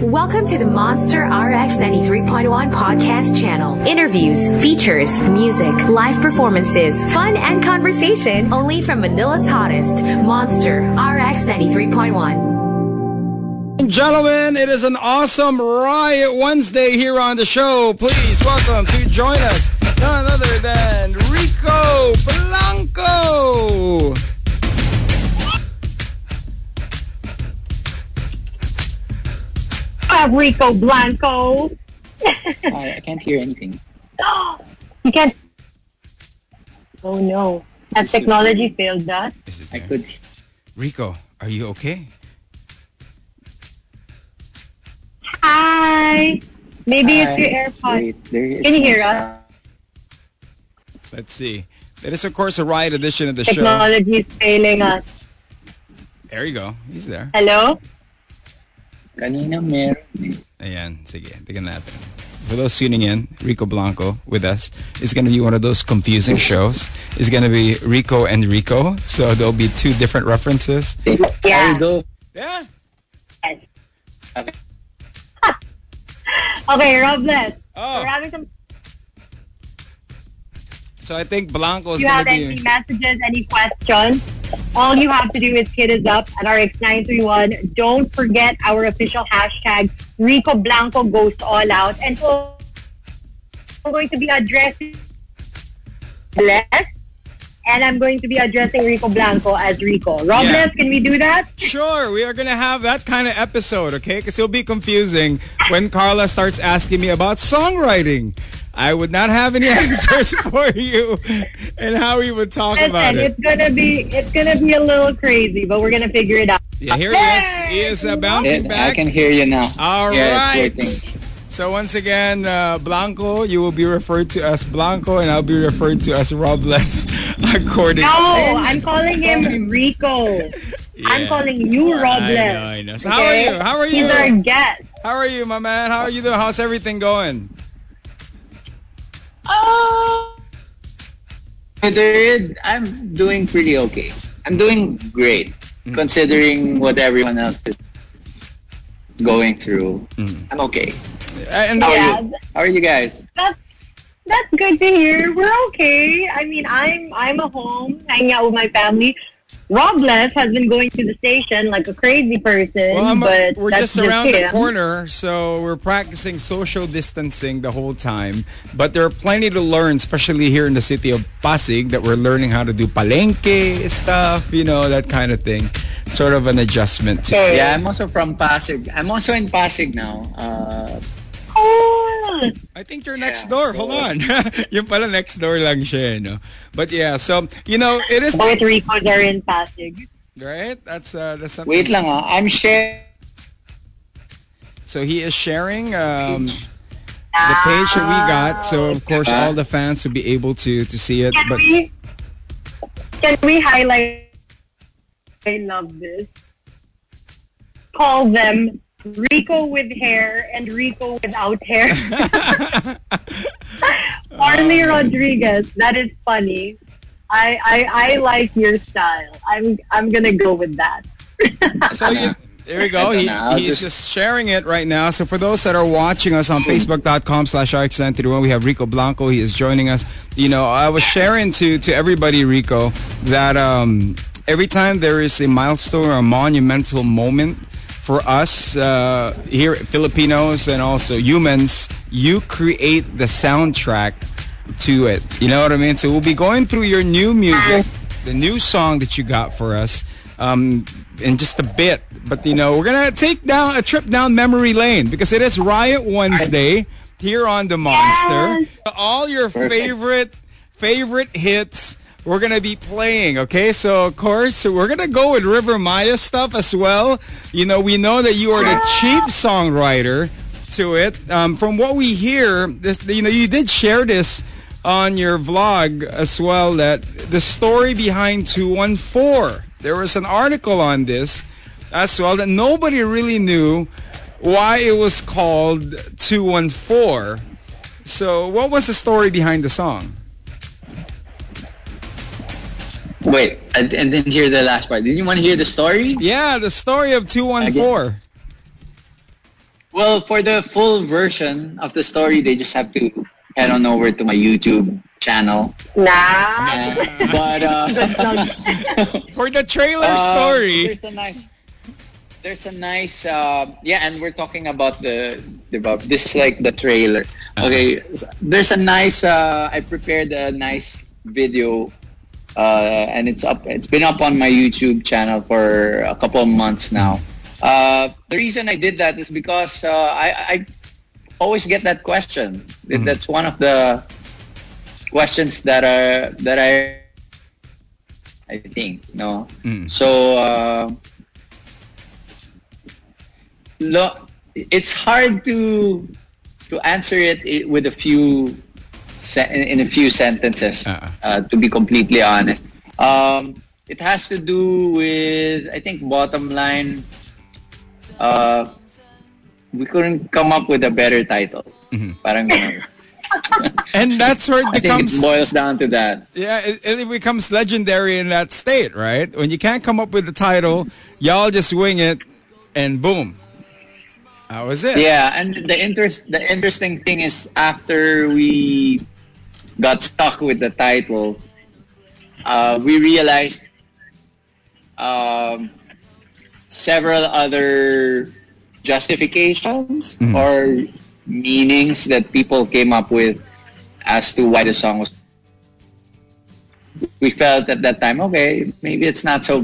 Welcome to the Monster RX 93.1 podcast channel. Interviews, features, music, live performances, fun and conversation only from Manila's hottest, Monster RX 93.1. Gentlemen, it is an awesome Riot Wednesday here on the show. Please welcome to join us none other than Rico Blanco. Rico Blanco. I, I can't hear anything. you can't. Oh no. Has technology failed us? Is it I there? could. Rico, are you okay? Hi. Maybe it's your Hi. AirPods. Wait, there is Can you hear us? Let's see. That is, of course, a Riot edition of the show. Technology is failing us. There you go. He's there. Hello? Kanina meron eh. Ayan, sige. Tignan natin. For those tuning in, Rico Blanco with us is going to be one of those confusing shows. It's going to be Rico and Rico. So there'll be two different references. Yeah. you. Yeah. Yes. Okay. Okay, Robles. Oh. We're having some. So I think Blanco is If you have any messages, any questions, all you have to do is hit us up at RX931. Don't forget our official hashtag, Rico Blanco goes all out. And I'm going to be addressing Bless, and I'm going to be addressing Rico Blanco as Rico. Robles, Yeah. can we do that? Sure, we are going to have that kind of episode, okay? Because it'll be confusing when Carla starts asking me about songwriting. I would not have any answers for you and how we would talk about it. it's gonna be it's gonna be a little crazy, but we're gonna figure it out. Yeah, here he is. He is uh, bouncing Yeah, back. I can hear you now. All yeah, right. So once again, uh, Blanco, you will be referred to as Blanco, and I'll be referred to as Robles, according. No, I'm calling him Rico. I'm calling you Robles. I know, I know. So how are you? How are you? He's our guest. How are you, my man? How are you doing? How's everything going? Oh. Considered, I'm doing pretty okay. I'm doing great Mm. considering what everyone else is going through. Mm. I'm okay. And How are Yeah, you? How are you guys? that's that's good to hear. We're okay. I mean, I'm I'm at home hanging out with my family. Robles has been going to the station like a crazy person, Well, I'm, but we're that's just around the corner, so we're practicing social distancing the whole time. But there are plenty to learn, especially here in the city of Pasig, that we're learning how to do palenque stuff, you know, that kind of thing. Sort of an adjustment. To, Okay. Yeah, I'm also from Pasig. I'm also in Pasig now. Uh, Oh, I think you're next Yeah, door. so- Hold on. Yung pala next door lang siya, no? But yeah, so, you know, it is... both Ricos are in Pasig. Right? That's, uh, that's something. wait lang ah. I'm sharing. So he is sharing um, the page that we got. So, of course, all the fans will be able to, to see it. Can But we can we highlight? I love this. Call them Rico with hair and Rico without hair. Marley Rodriguez. That is funny. I, I I like your style. I'm I'm gonna go with that. So you, there we go. He, know. He's just- just sharing it right now. So for those that are watching us on Facebook.com slash RX91, we have Rico Blanco. He is joining us. You know, I was sharing to, to everybody, Rico, that um, every time there is a milestone or a monumental moment for us uh, here, Filipinos and also humans, you create the soundtrack to it. You know what I mean? So we'll be going through your new music, the new song that you got for us, um, in just a bit. But you know, we're gonna take down a trip down memory lane because it is Riot Wednesday here on the Monster. All your favorite favorite hits. We're gonna be playing, okay? So of course we're gonna go with Rivermaya stuff as well. You know, we know that you are the chief songwriter to it. Um, from what we hear, this you know you did share this on your vlog as well that the story behind 214. There was an article on this as well that nobody really knew why it was called 214. So what was the story behind the song? Wait, I, I didn't hear the last part. Did you want to hear the story? Yeah, the story of 214. Well, for the full version of the story, they just have to head on over to my YouTube channel. Nah. But uh, For the trailer uh, story. there's a nice, there's a nice, uh, yeah, and we're talking about the, the this is like the trailer. Okay, so there's a nice. Uh, I prepared a nice video, uh, and it's up. It's been up on my YouTube channel for a couple of months now. Uh, the reason I did that is because uh, I, I always get that question. That's one of the questions that are that I I think no. So uh, lo- it's hard to to answer it with a few in in a few sentences. Uh-uh. Uh, to be completely honest, um, it has to do with I think bottom line. Uh, we couldn't come up with a better title. Parang ganun. And that's where it think it becomes boils down to that. Yeah, it, it becomes legendary in that state, right? When you can't come up with the title, y'all just wing it, and boom, that was it. Yeah, and the interest the interesting thing is after we got stuck with the title, uh, we realized um, several other justifications or meanings that people came up with as to why the song was. We felt at that time, okay, maybe it's not so.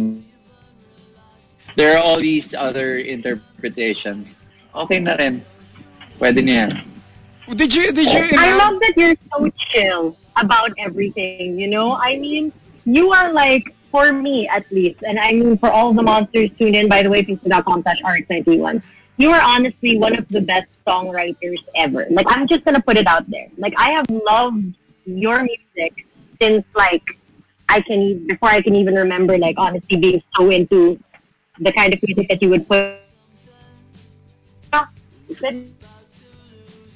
There are all these other interpretations. Okay na rin. Pwede na yan. Did you? Did you? I love that you're so chill about everything, you know? I mean, you are like, for me at least, and I mean for all the monsters tuned in, by the way, facebook.com slash rx91, you are honestly one of the best songwriters ever. Like, I'm just going to put it out there. Like, I have loved your music since, like, I can, before I can even remember, like, honestly being so into the kind of music that you would put.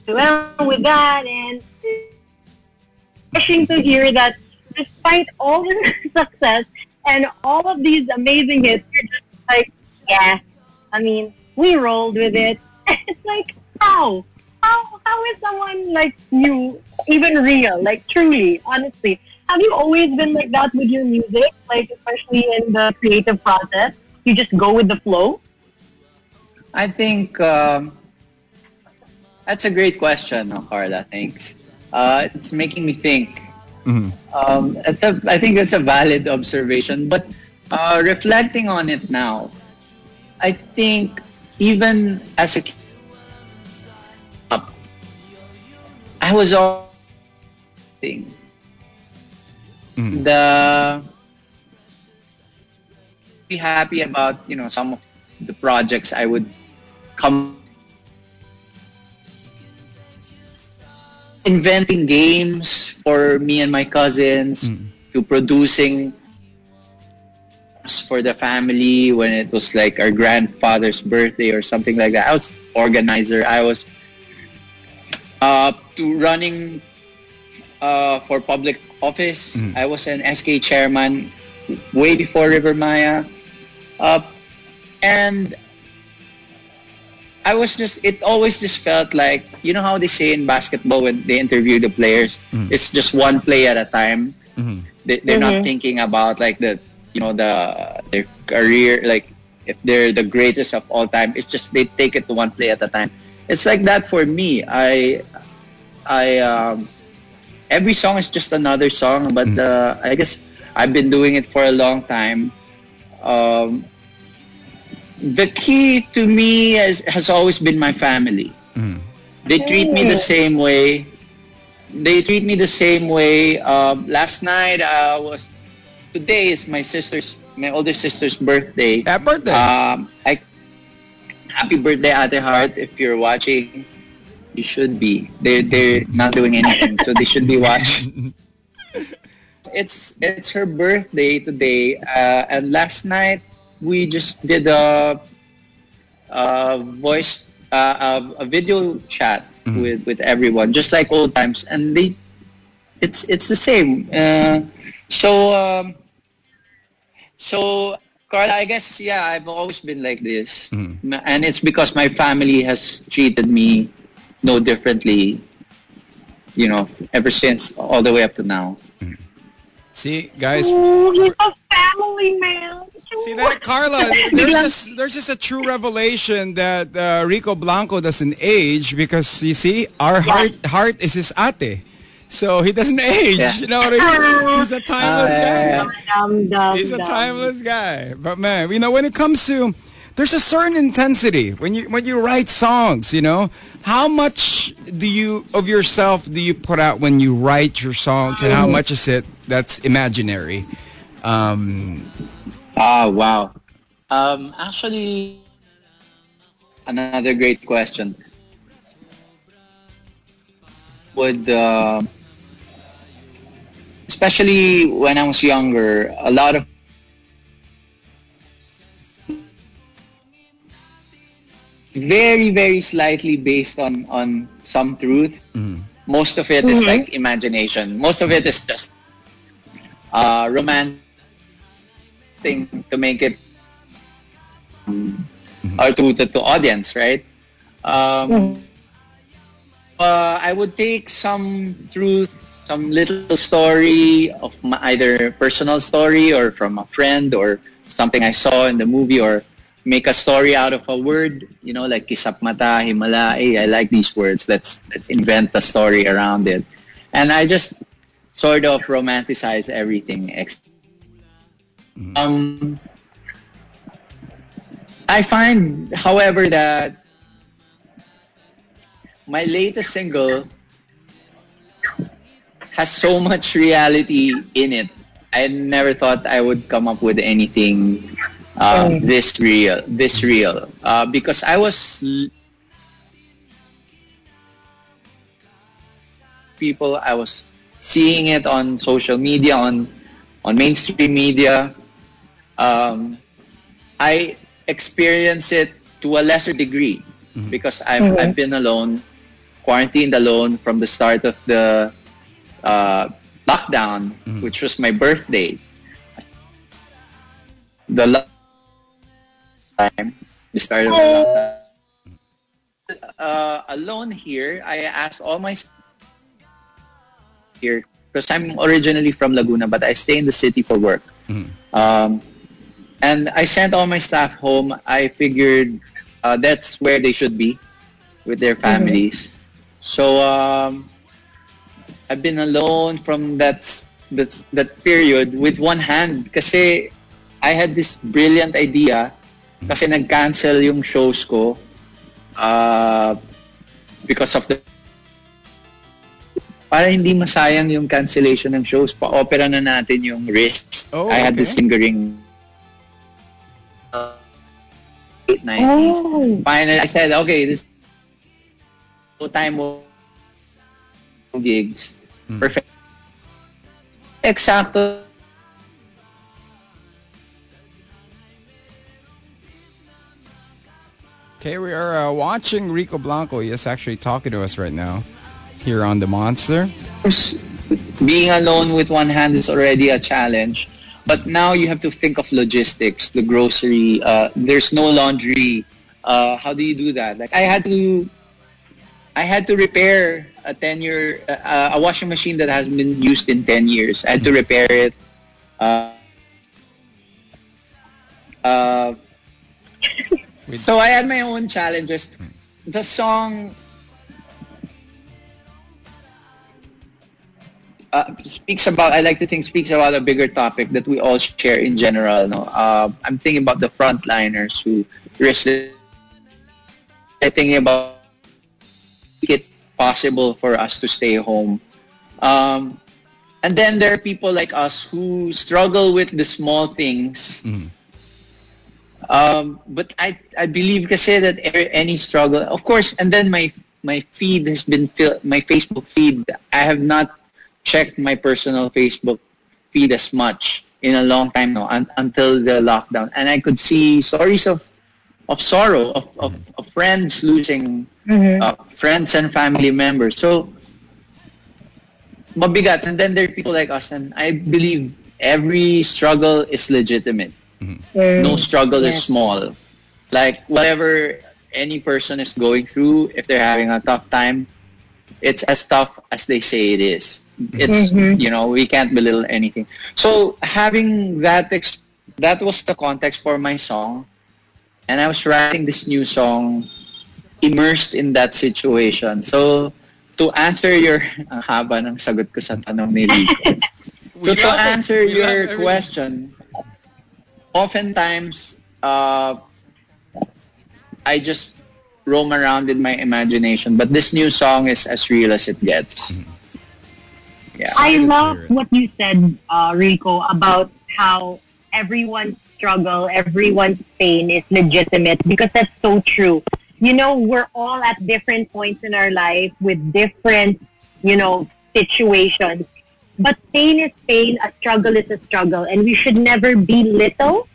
Well, with that, and refreshing to hear that despite all the success and all of these amazing hits, you're just like, yeah, I mean, we rolled with it. it's like, how? How, how is someone like you even real? Like, truly, honestly. Have you always been like that with your music? Like, especially in the creative process? You just go with the flow? I think um, that's a great question, Carla. Thanks. Uh, it's making me think. Um, it's a, I think it's a valid observation, but uh, reflecting on it now, I think even as a kid, I was all thing. The be happy about you know some of the projects I would come inventing games for me and my cousins to producing for the family when it was like our grandfather's birthday or something like that. I was organizer. I was uh, to running uh, for public office. I was an SK chairman way before Rivermaya. Uh, and I was just, it always just felt like, you know how they say in basketball when they interview the players, it's just one play at a time. They, they're not thinking about like the, you know, the, their career, like if they're the greatest of all time. It's just they take it to one play at a time. It's like that for me. I, I, um, every song is just another song, but uh, I guess I've been doing it for a long time. Um, the key to me has, has always been my family. They treat me the same way. They treat me the same way. Um, last night uh, was today is my sister's my older sister's birthday. Happy birthday. Um, I, happy birthday, Ate Heart. If you're watching, you should be. They're they're not doing anything, so they should be watching. It's it's her birthday today, uh, and last night we just did a, a voice uh, a, a video chat with with everyone, just like old times, and they it's it's the same. Uh, so um, so Carla, I guess yeah, I've always been like this, and it's because my family has treated me no differently. You know, ever since all the way up to now. See, guys, Oh, he's a family man. See that, Carla? There's just there's just a true revelation that uh, Rico Blanco doesn't age because you see, our heart heart is his ate, so he doesn't age. Yeah. You know what I mean? He's a timeless yeah, guy. Dumb, dumb, He's a dumb. timeless guy. But man, you know, when it comes to there's a certain intensity when you when you write songs, you know. How much do you of yourself do you put out when you write your songs and how much is it that's imaginary? Um, Ah, wow. Um, actually, another great question. Would uh, especially when I was younger, a lot of very very slightly based on on some truth. Most of it is like imagination. Most of it is just uh, romantic thing to make it um, or to the to audience, right? Um, uh, I would take some truth, some little story of my, either personal story or from a friend or something I saw in the movie or make a story out of a word, you know, like kisap mata, himala, hey, I like these words. Let's let's invent a story around it. And I just sort of romanticize everything ex- um, I find, however, that my latest single has so much reality in it. I never thought I would come up with anything uh, this real, this real, uh, because I was l- people. I was seeing it on social media, on on mainstream media. Um, I experience it to a lesser degree because I've, I've been alone, quarantined alone from the start of the uh, lockdown, which was my birthday. The lo- time, the start of the lockdown. Uh, alone here, I asked all my s- here because I'm originally from Laguna, but I stay in the city for work. Um, and I sent all my staff home. I figured uh, that's where they should be with their families. So um, I've been alone from that that that period with one hand kasi I had this brilliant idea kasi nag-cancel yung shows ko uh, because of the para hindi masayang yung cancellation ng shows, pa-opera na natin yung wrist. Oh, I had okay. this lingering late 90s. Oh. Finally, I said, okay, this no time mo gigs. Perfect. Exacto. Okay, we are uh, watching Rico Blanco. He is actually talking to us right now here on The Monster. Being alone with one hand is already a challenge. But now you have to think of logistics, the grocery. Uh, there's no laundry. Uh, how do you do that? Like I had to, I had to repair a ten year uh, a washing machine that has been used in ten years. I had to repair it. Uh, uh, so I had my own challenges. The song uh, speaks about, I like to think speaks about a bigger topic that we all share in general. No? Uh, I'm thinking about the frontliners who risk it. I'm thinking about make it possible for us to stay home. Um, and then there are people like us who struggle with the small things. Um, but I, I believe kasi that any struggle, of course, and then my my feed has been filled, my Facebook feed, I have not checked my personal Facebook feed as much in a long time now un- until the lockdown. And I could see stories of of sorrow, of, of, of friends losing mm-hmm. uh, friends and family members. So, mabigat. And then there are people like us, and I believe every struggle is legitimate. Mm-hmm. Mm-hmm. no struggle is small. Like whatever any person is going through, if they're having a tough time, it's as tough as they say it is. It's you know we can't belittle anything. So having that ex- that was the context for my song, and I was writing this new song immersed in that situation. So to answer your ang haba ng sagot ko sa tanong ni Rico. So to answer your question, oftentimes uh, I just roam around in my imagination. But this new song is as real as it gets. Yeah. I Excited love what you said, uh, Rico, about how everyone's struggle, everyone's pain is legitimate because that's so true. You know, we're all at different points in our life with different, you know, situations. But pain is pain, a struggle is a struggle, and we should never belittle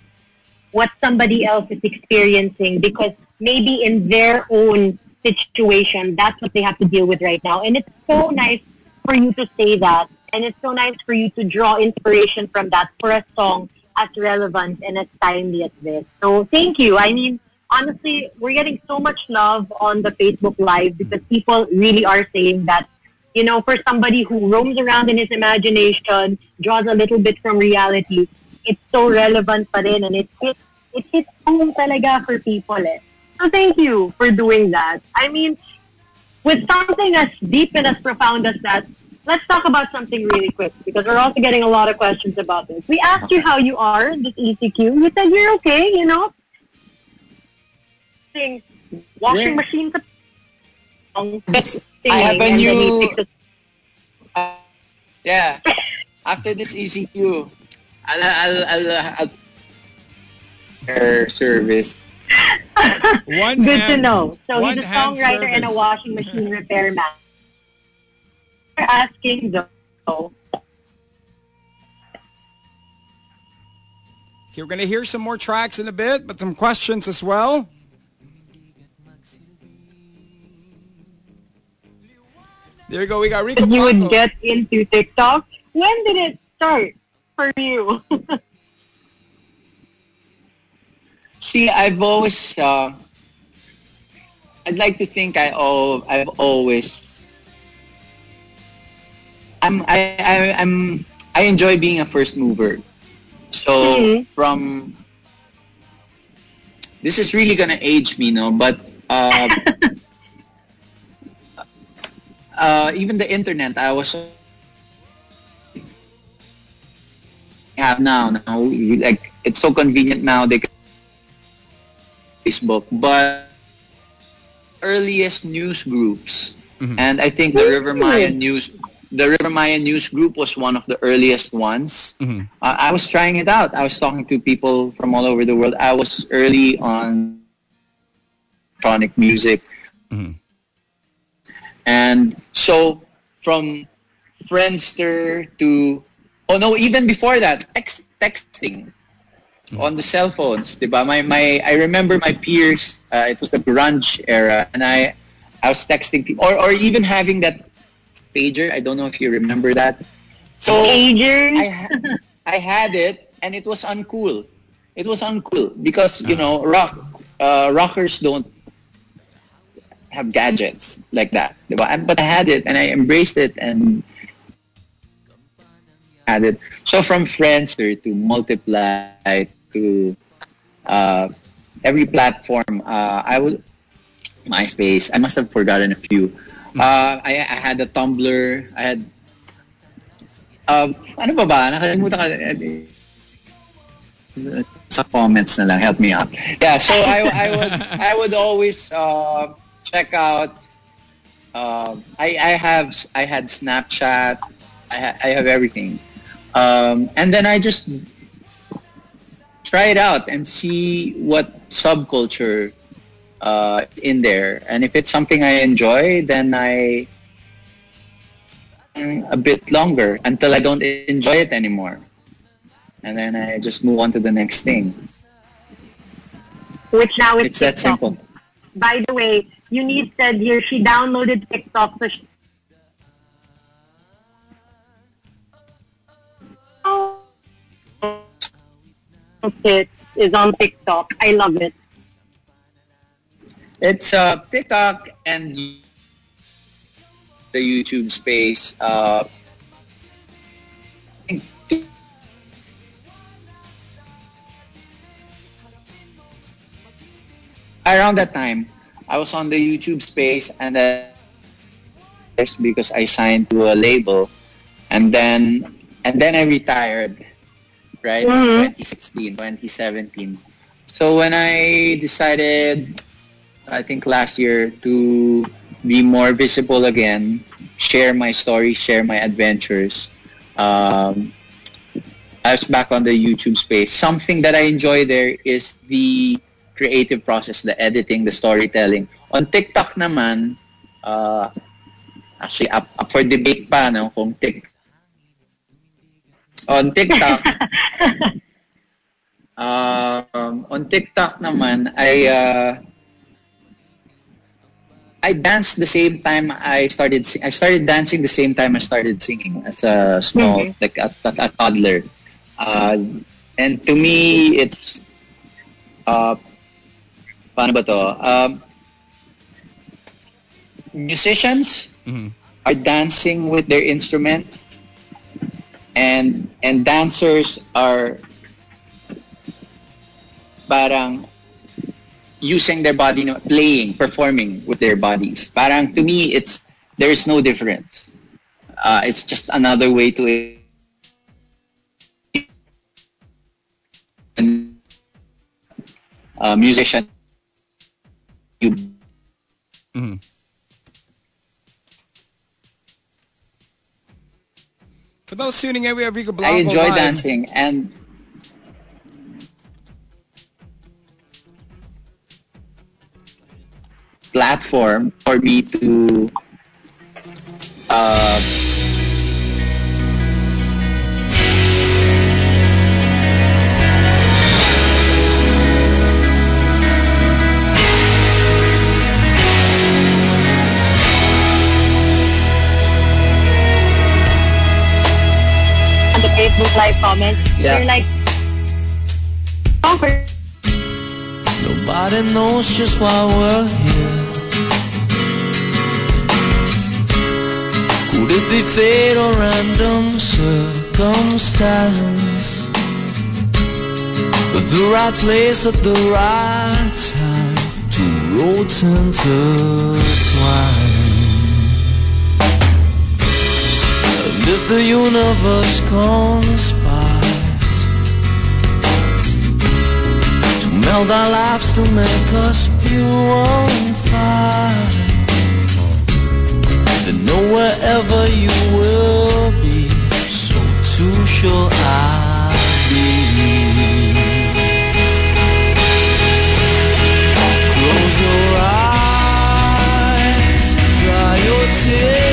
what somebody else is experiencing because maybe in their own situation, that's what they have to deal with right now. And it's so nice for you to say that. And it's so nice for you to draw inspiration from that for a song as relevant and as timely as this. So thank you. I mean, honestly, we're getting so much love on the Facebook Live because people really are saying that, you know, for somebody who roams around in his imagination, draws a little bit from reality, it's so relevant pa rin and it hits, it hits home talaga for people eh. So thank you for doing that. I mean, with something as deep and as profound as that, let's talk about something really quick because we're also getting a lot of questions about this. We asked you how you are, this ECQ. You said you're okay, you know? Washing Yeah. machine sa I have a and then he new a yeah. After this ECQ, I'll I'll I'll, I'll Air service. One Good to know. So he's a songwriter and a washing machine repairman. We're asking though, Okay, we're gonna hear some more tracks in a bit, but some questions as well. There you go. We got Rico you would get into TikTok, when did it start for you? See, I've always, uh, I'd like to think I oh, I've always, I'm, I, I, I'm, I enjoy being a first mover. So Mhm. from, this is really gonna age me, no, but uh, uh, even the internet, I was have now. Now, like it's so convenient now. They can Facebook, but earliest news groups, and I think the Rivermaya news, the Rivermaya news group was one of the earliest ones. Mhm. Uh, I was trying it out. I was talking to people from all over the world. I was early on electronic music, Mhm. and so from Friendster to oh no, even before that, text, texting on the cell phones, diba? My my I remember my peers. Uh, it was the grunge era, and I I was texting people, or or even having that pager. I don't know if you remember that. So pager. I ha- I had it, and it was uncool. It was uncool because you know rock uh, rockers don't have gadgets like that. diba? But I had it, and I embraced it, and had it. So from Friendster to Multiply to uh, every platform, uh, I would MySpace. I must have forgotten a few. Uh, I, I had a Tumblr. I had uh, ano ba ba? Nakalimutan ka. Sa comments na lang. Help me out. Yeah, so I, I would I would always uh, check out. Uh, I I have I had Snapchat. I ha- I have everything, um, and then I just try it out and see what subculture uh, in there. And if it's something I enjoy, then I mm, bit longer until I don't enjoy it anymore. And then I just move on to the next thing. Which now is It's that simple. By the way, Eunice said here she downloaded TikTok. So she... Kids is on TikTok. I love it. It's uh, TikTok and the YouTube space. Uh, around that time, I was on the YouTube space and then because I signed to a label and then and then I retired right? Mhm. 2016 2017 so when I decided I think last year to be more visible again share my story share my adventures um, I was back on the YouTube space. Something that I enjoy there is the creative process the editing the storytelling. On TikTok naman uh, actually up, up for debate pa no? Kung tik on TikTok um, on TikTok naman I uh, I danced the same time I started sing- I started dancing the same time I started singing as a small Mhm. like a, a, a toddler uh, and to me it's uh, paano ba to um, musicians Mhm. are dancing with their instruments and and dancers are parang using their body playing performing with their bodies. Parang to me it's there is no difference. Uh, it's just another way to a musician. You Mhm. For those tuning in, we have Rico Blanco I enjoy live. dancing and platform for me to uh, Live comments, Yeah. they're like, "Oh, Nobody knows just why we're here. Could it be fate or random circumstance? But the right place at the right time, two roads intertwine. The universe conspires to meld our lives to make us pure and fine. Then know wherever you will be, so too shall I be. Close your eyes, dry your tears,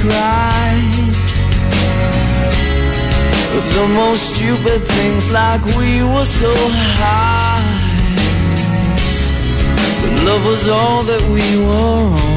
cried. The most stupid things like we were so high. But love was all that we were.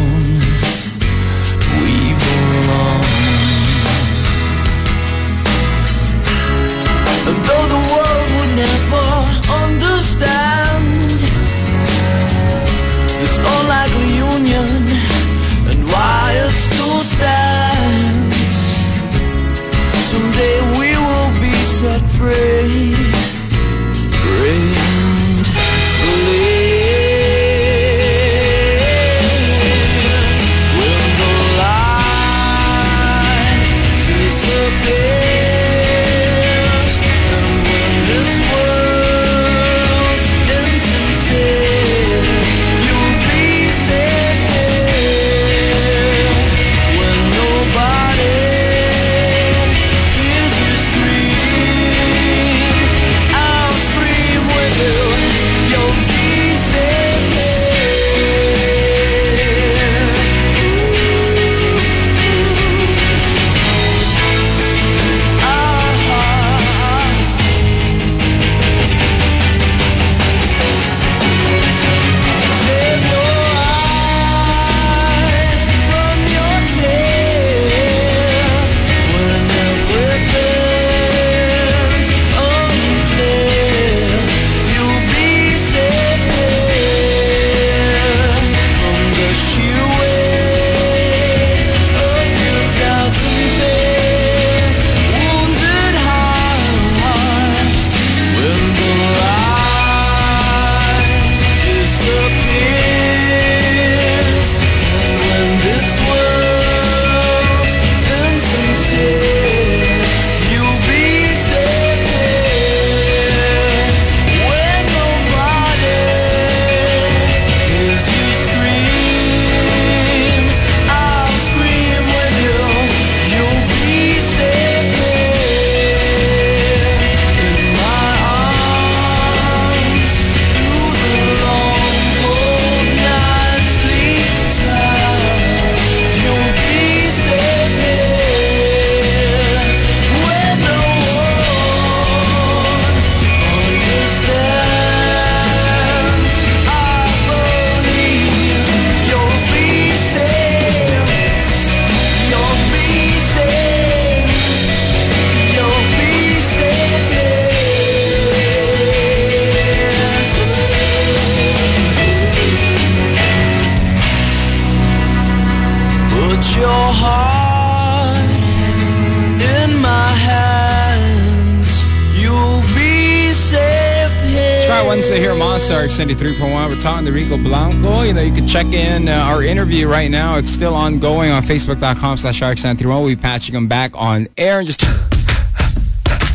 Check in uh, our interview right now. It's still ongoing on facebook.com slash RX931. We'll be patching them back on air in just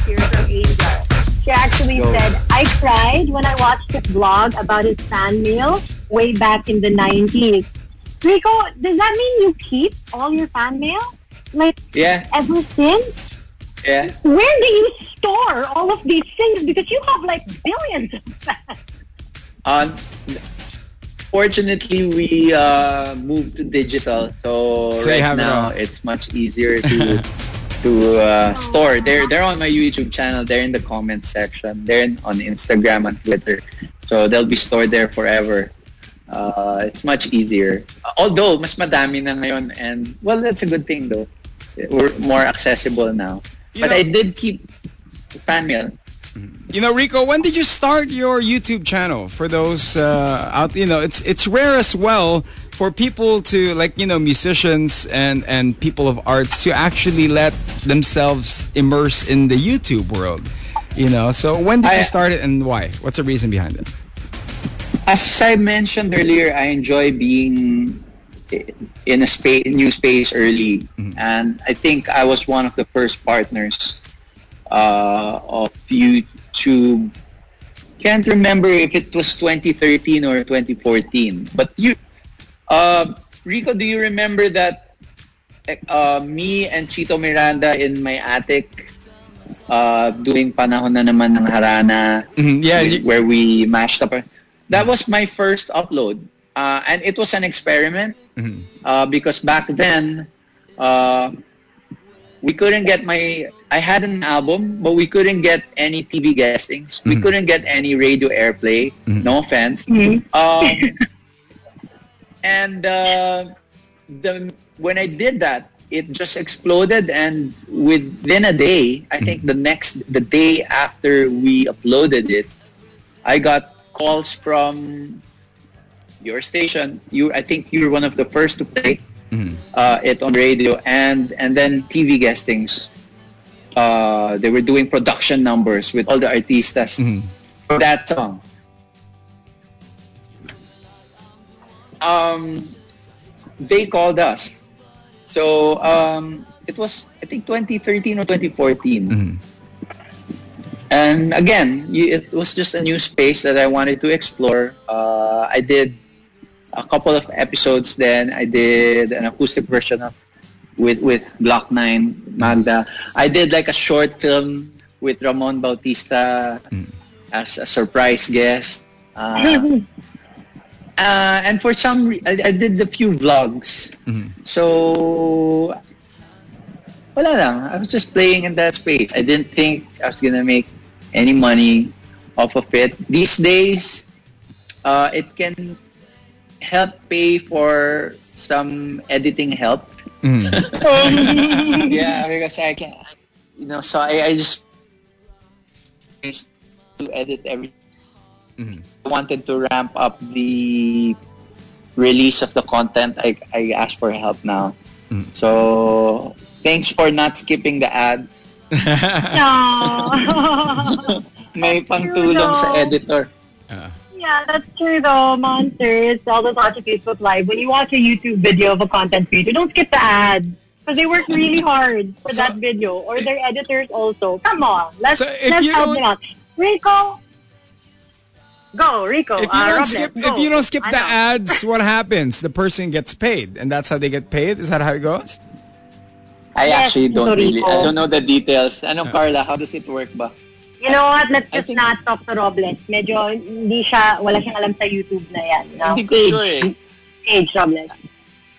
Here's from Angel. She actually said, I cried when I watched his vlog about his fan mail way back in the 90s. Rico, does that mean you keep all your fan mail? Like, Yeah, ever since? yeah. Where do you store all of these things? Because you have like billions of fans. On fortunately, we uh, moved to digital, so So right have it now it's much easier to to uh, store. They're they're on my YouTube channel. They're in the comment section. They're in, on Instagram and Twitter, so they'll be stored there forever. Uh, it's much easier. Although mas madami na ngayon, and well, that's a good thing though. We're more accessible now. You but know- I did keep fan mail. You know, Rico, when did you start your YouTube channel? For those uh, out, you know, it's it's rare as well for people to like, you know, musicians and and people of arts to actually let themselves immerse in the YouTube world. You know, so when did you start it and why? What's the reason behind it? As I mentioned earlier, I enjoy being in a space, new space early, and I think I was one of the first partners uh, of YouTube. Can't remember if it was 2013 or 2014, but you, uh, Rico, do you remember that uh, me and Chito Miranda in my attic uh, doing panahon na naman ng harana? Mhm, Yeah, you- where we mashed up. That was my first upload, uh, and it was an experiment uh, because back then uh, we couldn't get my. I had an album, but we couldn't get any TV guestings. We couldn't get any radio airplay. No offense. Um, and uh, the when I did that, it just exploded, and within a day, I think the next the day after we uploaded it, I got calls from your station. You, I think you were one of the first to play uh, it on radio, and and then TV guestings. Uh, they were doing production numbers with all the artistas for that song. Um, they called us. So um, it was, I think, 2013 or 2014. And again, you, it was just a new space that I wanted to explore. Uh, I did a couple of episodes then. I did an acoustic version of with with Block 9, Magda. I did like a short film with Ramon Bautista as a surprise guest. Uh, uh, and for some, re- I, I did a few vlogs. So, wala lang. I was just playing in that space. I didn't think I was gonna make any money off of it. These days, uh, it can help pay for some editing help. Mm. yeah, because I can't, you know, so I, I just to edit everything. Mm-hmm. I wanted to ramp up the release of the content. I, I asked for help now. Mm. So thanks for not skipping the ads. No. May pangtulong sa editor. Ah. Yeah, that's true though, monsters. All those watching Facebook Live. When you watch a YouTube video of a content creator, don't skip the ads. Because they work really hard for So- that video. Or their editors also. Come on. Let's, So if let's you help them out. Rico. Go, Rico. If you uh, don't Robles, skip, go. if you don't skip I the know. ads, what happens? The person gets paid, and that's how they get paid. Is that how it goes? I Yes, actually don't really, Rico. I don't know the details. Ano, Carla, how does it work ba? You know what? Let's just think- not talk to Robles. Medyo hindi siya, wala siyang alam sa YouTube na yan. You know? Hindi ko sure eh. Page, Robles.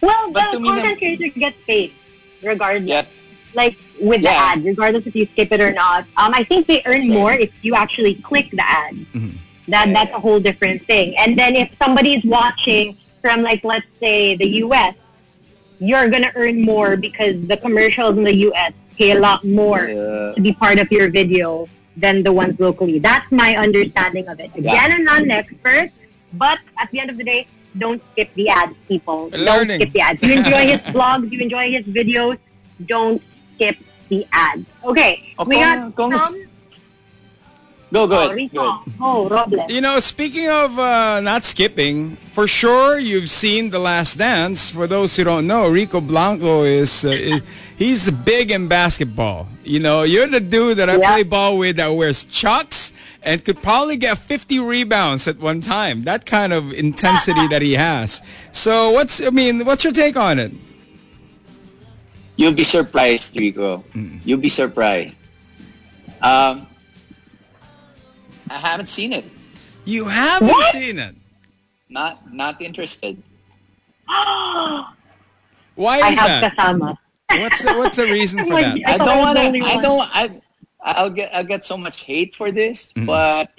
Well, But the content nam- creator gets paid regardless. Yeah. Like with the ad, regardless if you skip it or not. Um, I think they earn That's more if you actually click the ad. That Yeah, that's a whole different thing. And then if somebody is watching from like let's say the U.S., you're gonna earn more because the commercials in the U.S. pay a lot more Yeah. to be part of your video than the ones locally. That's my understanding of it. Again, Yeah. I'm not an expert, but at the end of the day, don't skip the ads, people. Learning. Don't skip the ads. You enjoy his vlogs, you enjoy his videos, don't skip the ads. Okay, Oh, we kung- got kung- some... Go, go Oh, ahead. Rico. Go ahead. Oh, Robles. You know, speaking of uh, not skipping, for sure you've seen The Last Dance. For those who don't know, Rico Blanco is uh, i- he's big in basketball. You know, you're the dude that I Yeah. play ball with that wears chucks and could probably get 50 rebounds at one time. That kind of intensity that he has. So, what's I mean, what's your take on it? You'll be surprised, Rico. You'll be surprised. Um, I haven't seen it. You haven't What? seen it. Not not interested. Why I is have that? kasama. What's the, what's the reason for my that? I I don't I want to. I one. don't. I. I'll get. I'll get so much hate for this, but.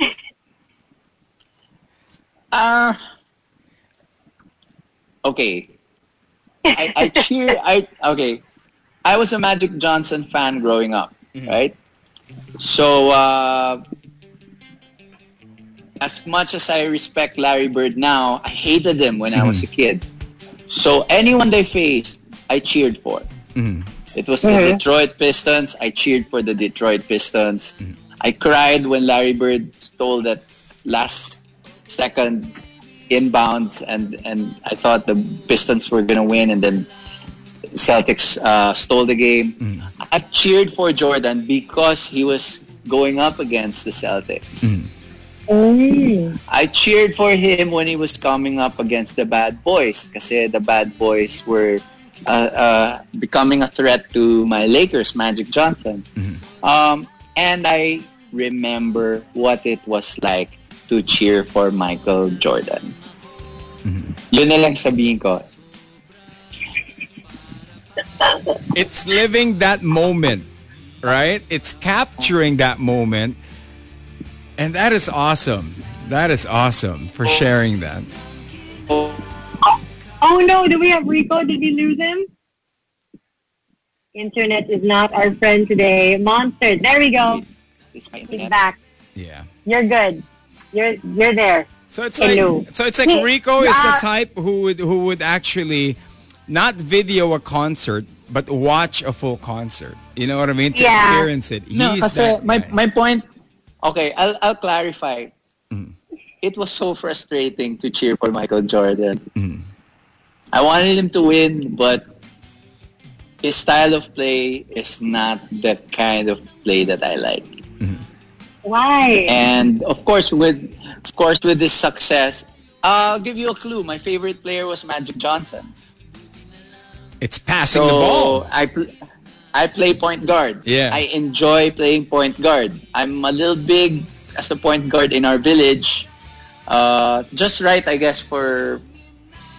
Uh, okay. I, I cheer. I okay. I was a Magic Johnson fan growing up, right? So uh, as much as I respect Larry Bird now, I hated him when I was a kid. So anyone they faced, I cheered for. It was the Mhm. Detroit Pistons. I cheered for the Detroit Pistons. I cried when Larry Bird stole that last second inbounds, and and I thought the Pistons were gonna win, and then Celtics uh, stole the game. I cheered for Jordan because he was going up against the Celtics. Mm. I cheered for him when he was coming up against the Bad Boys because the Bad Boys were uh, uh, becoming a threat to my Lakers, Magic Johnson. Um, and I remember what it was like to cheer for Michael Jordan. Yun na lang sabihin ko. it's living that moment, right? It's capturing that moment. And that is awesome. That is awesome for sharing that. Oh no, do we have Rico? Did we lose him? Internet is not our friend today. Monster. There we go. Is this my He's back. Yeah. You're good. You're you're there. So it's Hello. like so it's like Rico is the uh, type who would who would actually not video a concert but watch a full concert. You know what I mean? To Yeah. experience it. No, He's kasi that my, guy. my point, okay, I'll, I'll clarify. It was so frustrating to cheer for Michael Jordan. I wanted him to win, but his style of play is not the kind of play that I like. Why? And of course, with of course with this success, I'll give you a clue. My favorite player was Magic Johnson. it's passing So the ball. I pl- I play point guard. Yeah. I enjoy playing point guard. I'm a little big as a point guard in our village. Uh, just right, I guess, for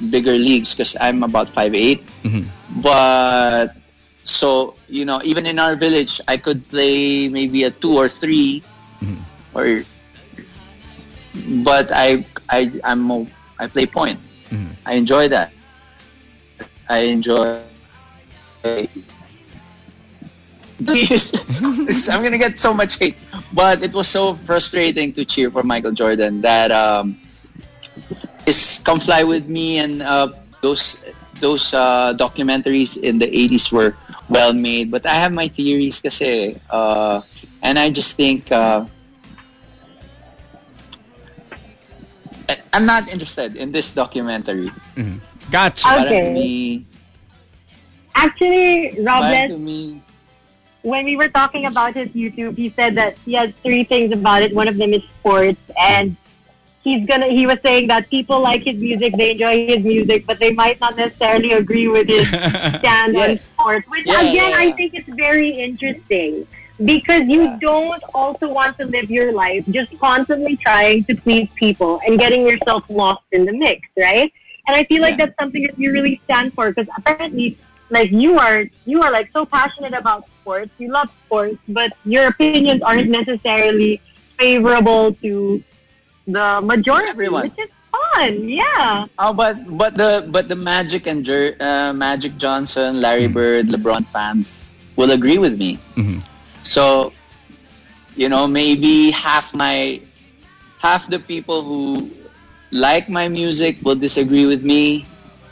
bigger leagues because I'm about 5'8". Mm-hmm. But so you know, even in our village, I could play maybe a two or 3 mm-hmm. or. But I I I'm a- I play point. Mm-hmm. I enjoy that. I enjoy. I'm gonna get so much hate, but it was so frustrating to cheer for Michael Jordan that um, is "Come Fly with Me" and uh, those those uh, documentaries in the 80s were well made. But I have my theories, kasi, uh, and I just think uh, I'm not interested in this documentary. Gotcha. Okay. Parang me, Actually, parang Robles, me, when we were talking about his YouTube, he said that he has three things about it. One of them is sports, and he's gonna. He was saying that people like his music, they enjoy his music, but they might not necessarily agree with his stand on Yes. sports. Which Yeah, again, yeah, I think it's very interesting because you Yeah. don't also want to live your life just constantly trying to please people and getting yourself lost in the mix, right? And I feel like Yeah. that's something that you really stand for because apparently, like you are, you are like so passionate about sports. You love sports, but your opinions aren't necessarily favorable to the majority, Everyone. which is fun. Yeah. Oh, but but the but the Magic and Jer- uh, Magic Johnson, Larry mm-hmm. Bird, LeBron fans will agree with me. Mm-hmm. So, you know, maybe half my half the people who like my music will disagree with me,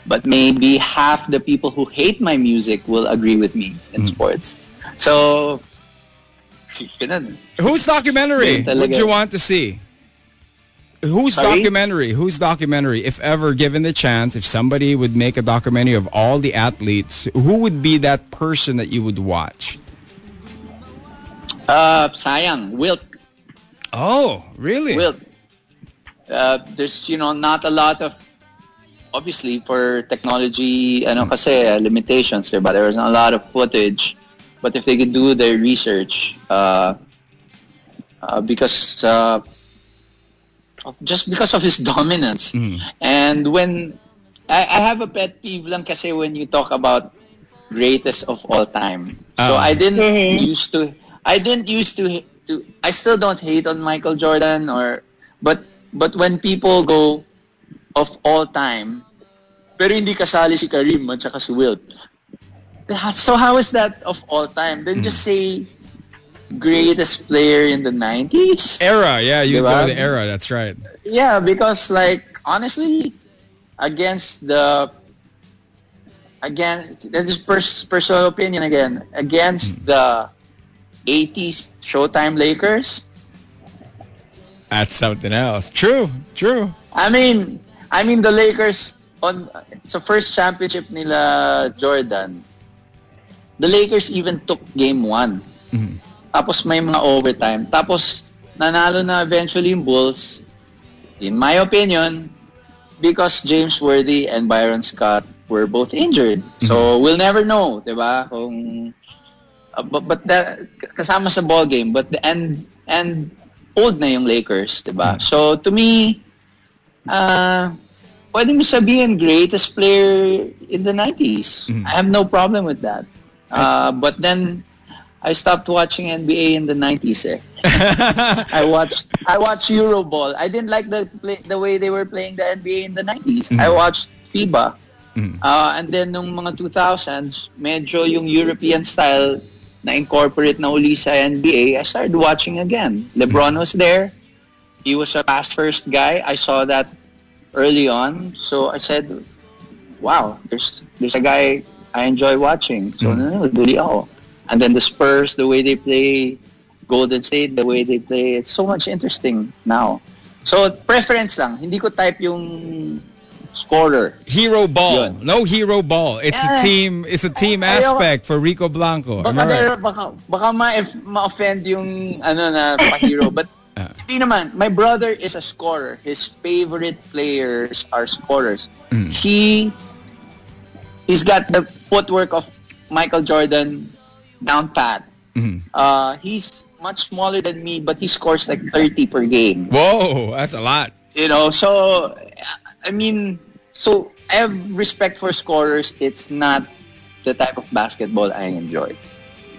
but maybe half the people who hate my music will agree with me in mm-hmm. sports. So, ganun. Whose documentary Yun talaga. would you want to see? Whose Sorry? documentary? Whose documentary? If ever given the chance, if somebody would make a documentary of all the athletes, who would be that person that you would watch? Uh, sayang, Wilt. Oh, really? Wilt. Uh, there's, you know, not a lot of, obviously, for technology, ano kasi, uh, limitations, diba? There was not a lot of footage. But if they could do their research, uh, uh, because, uh, just because of his dominance. And when, I, I have a pet peeve lang kasi when you talk about greatest of all time. So Ah. I didn't Mhm. used to, I didn't used to, to, I still don't hate on Michael Jordan or, but, but when people go of all time, pero hindi kasali si Kareem at saka si Wilt. So how is that of all time? Then just say greatest player in the 90s? Era, yeah, you Diba? go the era. That's right. Yeah, because like honestly, against the again this pers- personal opinion again against hmm. the 80s Showtime Lakers. That's something else. True, true. I mean, I mean the Lakers on sa first championship nila Jordan. The Lakers even took game one. Mm-hmm. Tapos may mga overtime. Tapos nanalo na eventually yung Bulls. In my opinion, because James Worthy and Byron Scott were both injured. So we'll never know, 'di ba? Kung uh, but, but that kasama sa ball game but the and and old na yung Lakers, 'di ba? So to me, uh, pwede mo sabihin greatest player in the 90s. I have no problem with that. Uh, but then I stopped watching NBA in the 90s eh. I watched I watched Euroball. I didn't like the play, the way they were playing the NBA in the 90s. I watched FIBA. Uh, and then nung mga 2000s, medyo yung European style na incorporate na uli sa NBA, I started watching again. LeBron was there. He was a pass first guy. I saw that early on. So I said, wow, there's there's a guy I enjoy watching. So nanonood uli ako. And then the Spurs, the way they play, Golden State, the way they play, it's so much interesting now. So preference lang. Hindi ko type yung scorer. Hero ball. Yun. No hero ball. It's a Yeah. team. It's a team Ayoko. aspect for Rico Blanco. Baka, right? baka, baka ma- ma-offend yung ano na pa-hero. But hindi naman. My brother is a scorer. His favorite players are scorers. He he's got the footwork of Michael Jordan down pat. Uh, he's much smaller than me, but he scores like 30 per game. Whoa, that's a lot. You know, so I mean, so I have respect for scorers. It's not the type of basketball I enjoy.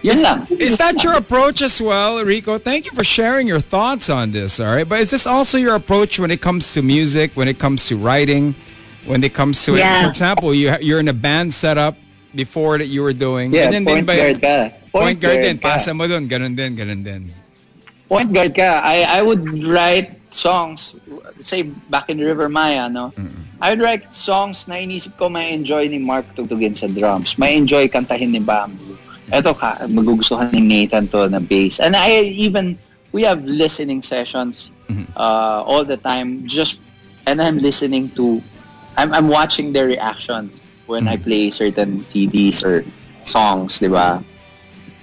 Yun lang. Is that your approach as well, Rico? Thank you for sharing your thoughts on this, all right? But is this also your approach when it comes to music, when it comes to writing, when it comes to, Yeah. for example, you, you're in a band setup before that you were doing. Yeah, and then point din ba- guard ka. Point, guard din. ka. Pasa mo dun. Ganun din, ganun din. Point guard ka. I, I would write songs, say back in River Maya, no? I would write songs na inisip ko may enjoy ni Mark tugtugin sa drums. May enjoy kantahin ni Bamboo. Eto ka, magugustuhan ni Nathan to na bass. And I even, we have listening sessions uh, all the time. Just, and I'm listening to, I'm, I'm watching their reactions when I play certain CDs or songs, di ba?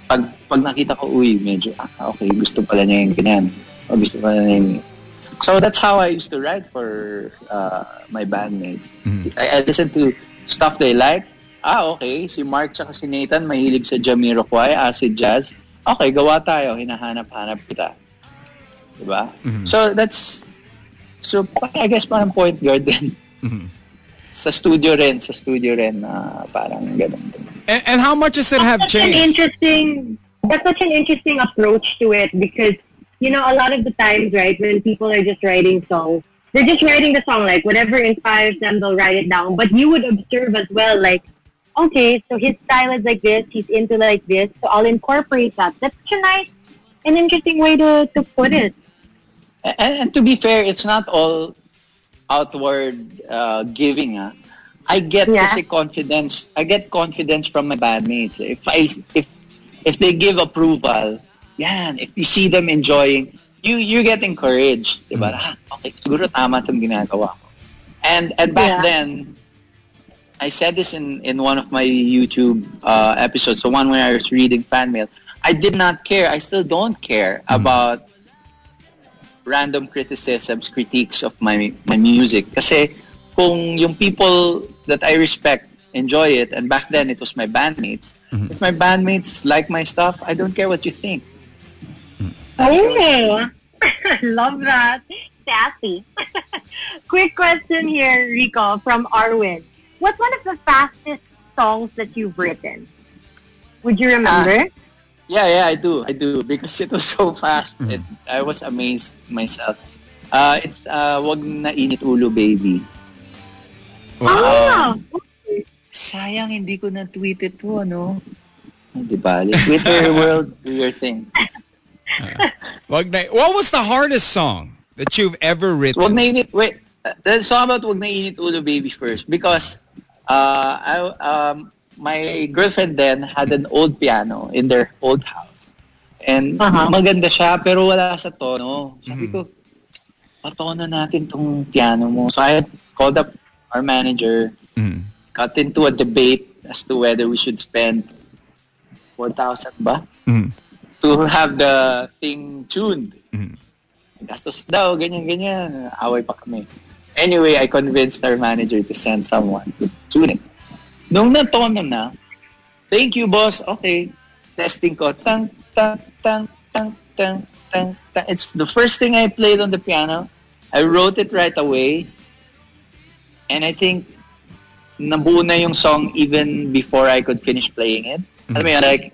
pag pag nakita ko, uy, medyo, ah, okay, gusto pala niya yung ganyan. O gusto pala niya yung... So that's how I used to write for uh, my bandmates. I, I listen to stuff they like. Ah, okay, si Mark tsaka si Nathan mahilig sa Jamiroquai, acid jazz. Okay, gawa tayo, hinahanap-hanap kita. Diba? So that's, so I guess parang point guard din. Sa studio rin, sa studio rin na parang ganun. And, and how much does it have That's such an changed? interesting. That's such an interesting approach to it because you know a lot of the times, right, when people are just writing songs, they're just writing the song like whatever inspires them, they'll write it down. But you would observe as well, like, okay, so his style is like this, he's into like this, so I'll incorporate that. That's such a nice and interesting way to to put it. And, and to be fair, it's not all outward uh, giving. Ah. I get Yeah. kasi confidence. I get confidence from my bandmates. If I if if they give approval, yan. If you see them enjoying, you you get encouraged, di ba? Ah, okay, siguro tama 'tong ginagawa ko. And and back Yeah. then, I said this in in one of my YouTube uh, episodes, the one where I was reading fan mail. I did not care. I still don't care about random criticisms, critiques of my my music. Kasi kung yung people that I respect enjoy it, and back then it was my bandmates. Mm-hmm. If my bandmates like my stuff, I don't care what you think. Oh, I love that. Sassy. Quick question here, Rico, from Arwin. What's one of the fastest songs that you've written? Would you remember? Ah. Yeah, yeah, I do. I do because it was so fast. It, I was amazed myself. Uh, it's uh, Wag na init ulo baby. ah, Sayang hindi ko na tweet ito, ano? Oh, Di ba? Twitter world, do your thing. Wag na- What was the hardest song that you've ever written? Wag na init, wait. Uh, Let's talk about Wag na init ulo baby first because uh, I, um, my girlfriend then had an old piano in their old house. And Uh-huh. maganda siya pero wala sa tono. Sabi ko, patono natin tong piano mo. So I had called up our manager, Mhm. got into a debate as to whether we should spend 4,000 ba Mhm. to have the thing tuned. Mhm. Gastos daw, ganyan-ganyan. Away pa kami. Anyway, I convinced our manager to send someone to tune it. Nung natono na, thank you, boss. Okay. Testing ko. Tang, tang, tang, tang, tang, tang, tang. It's the first thing I played on the piano. I wrote it right away. And I think nabuo na yung song even before I could finish playing it. Alam mo yun, like,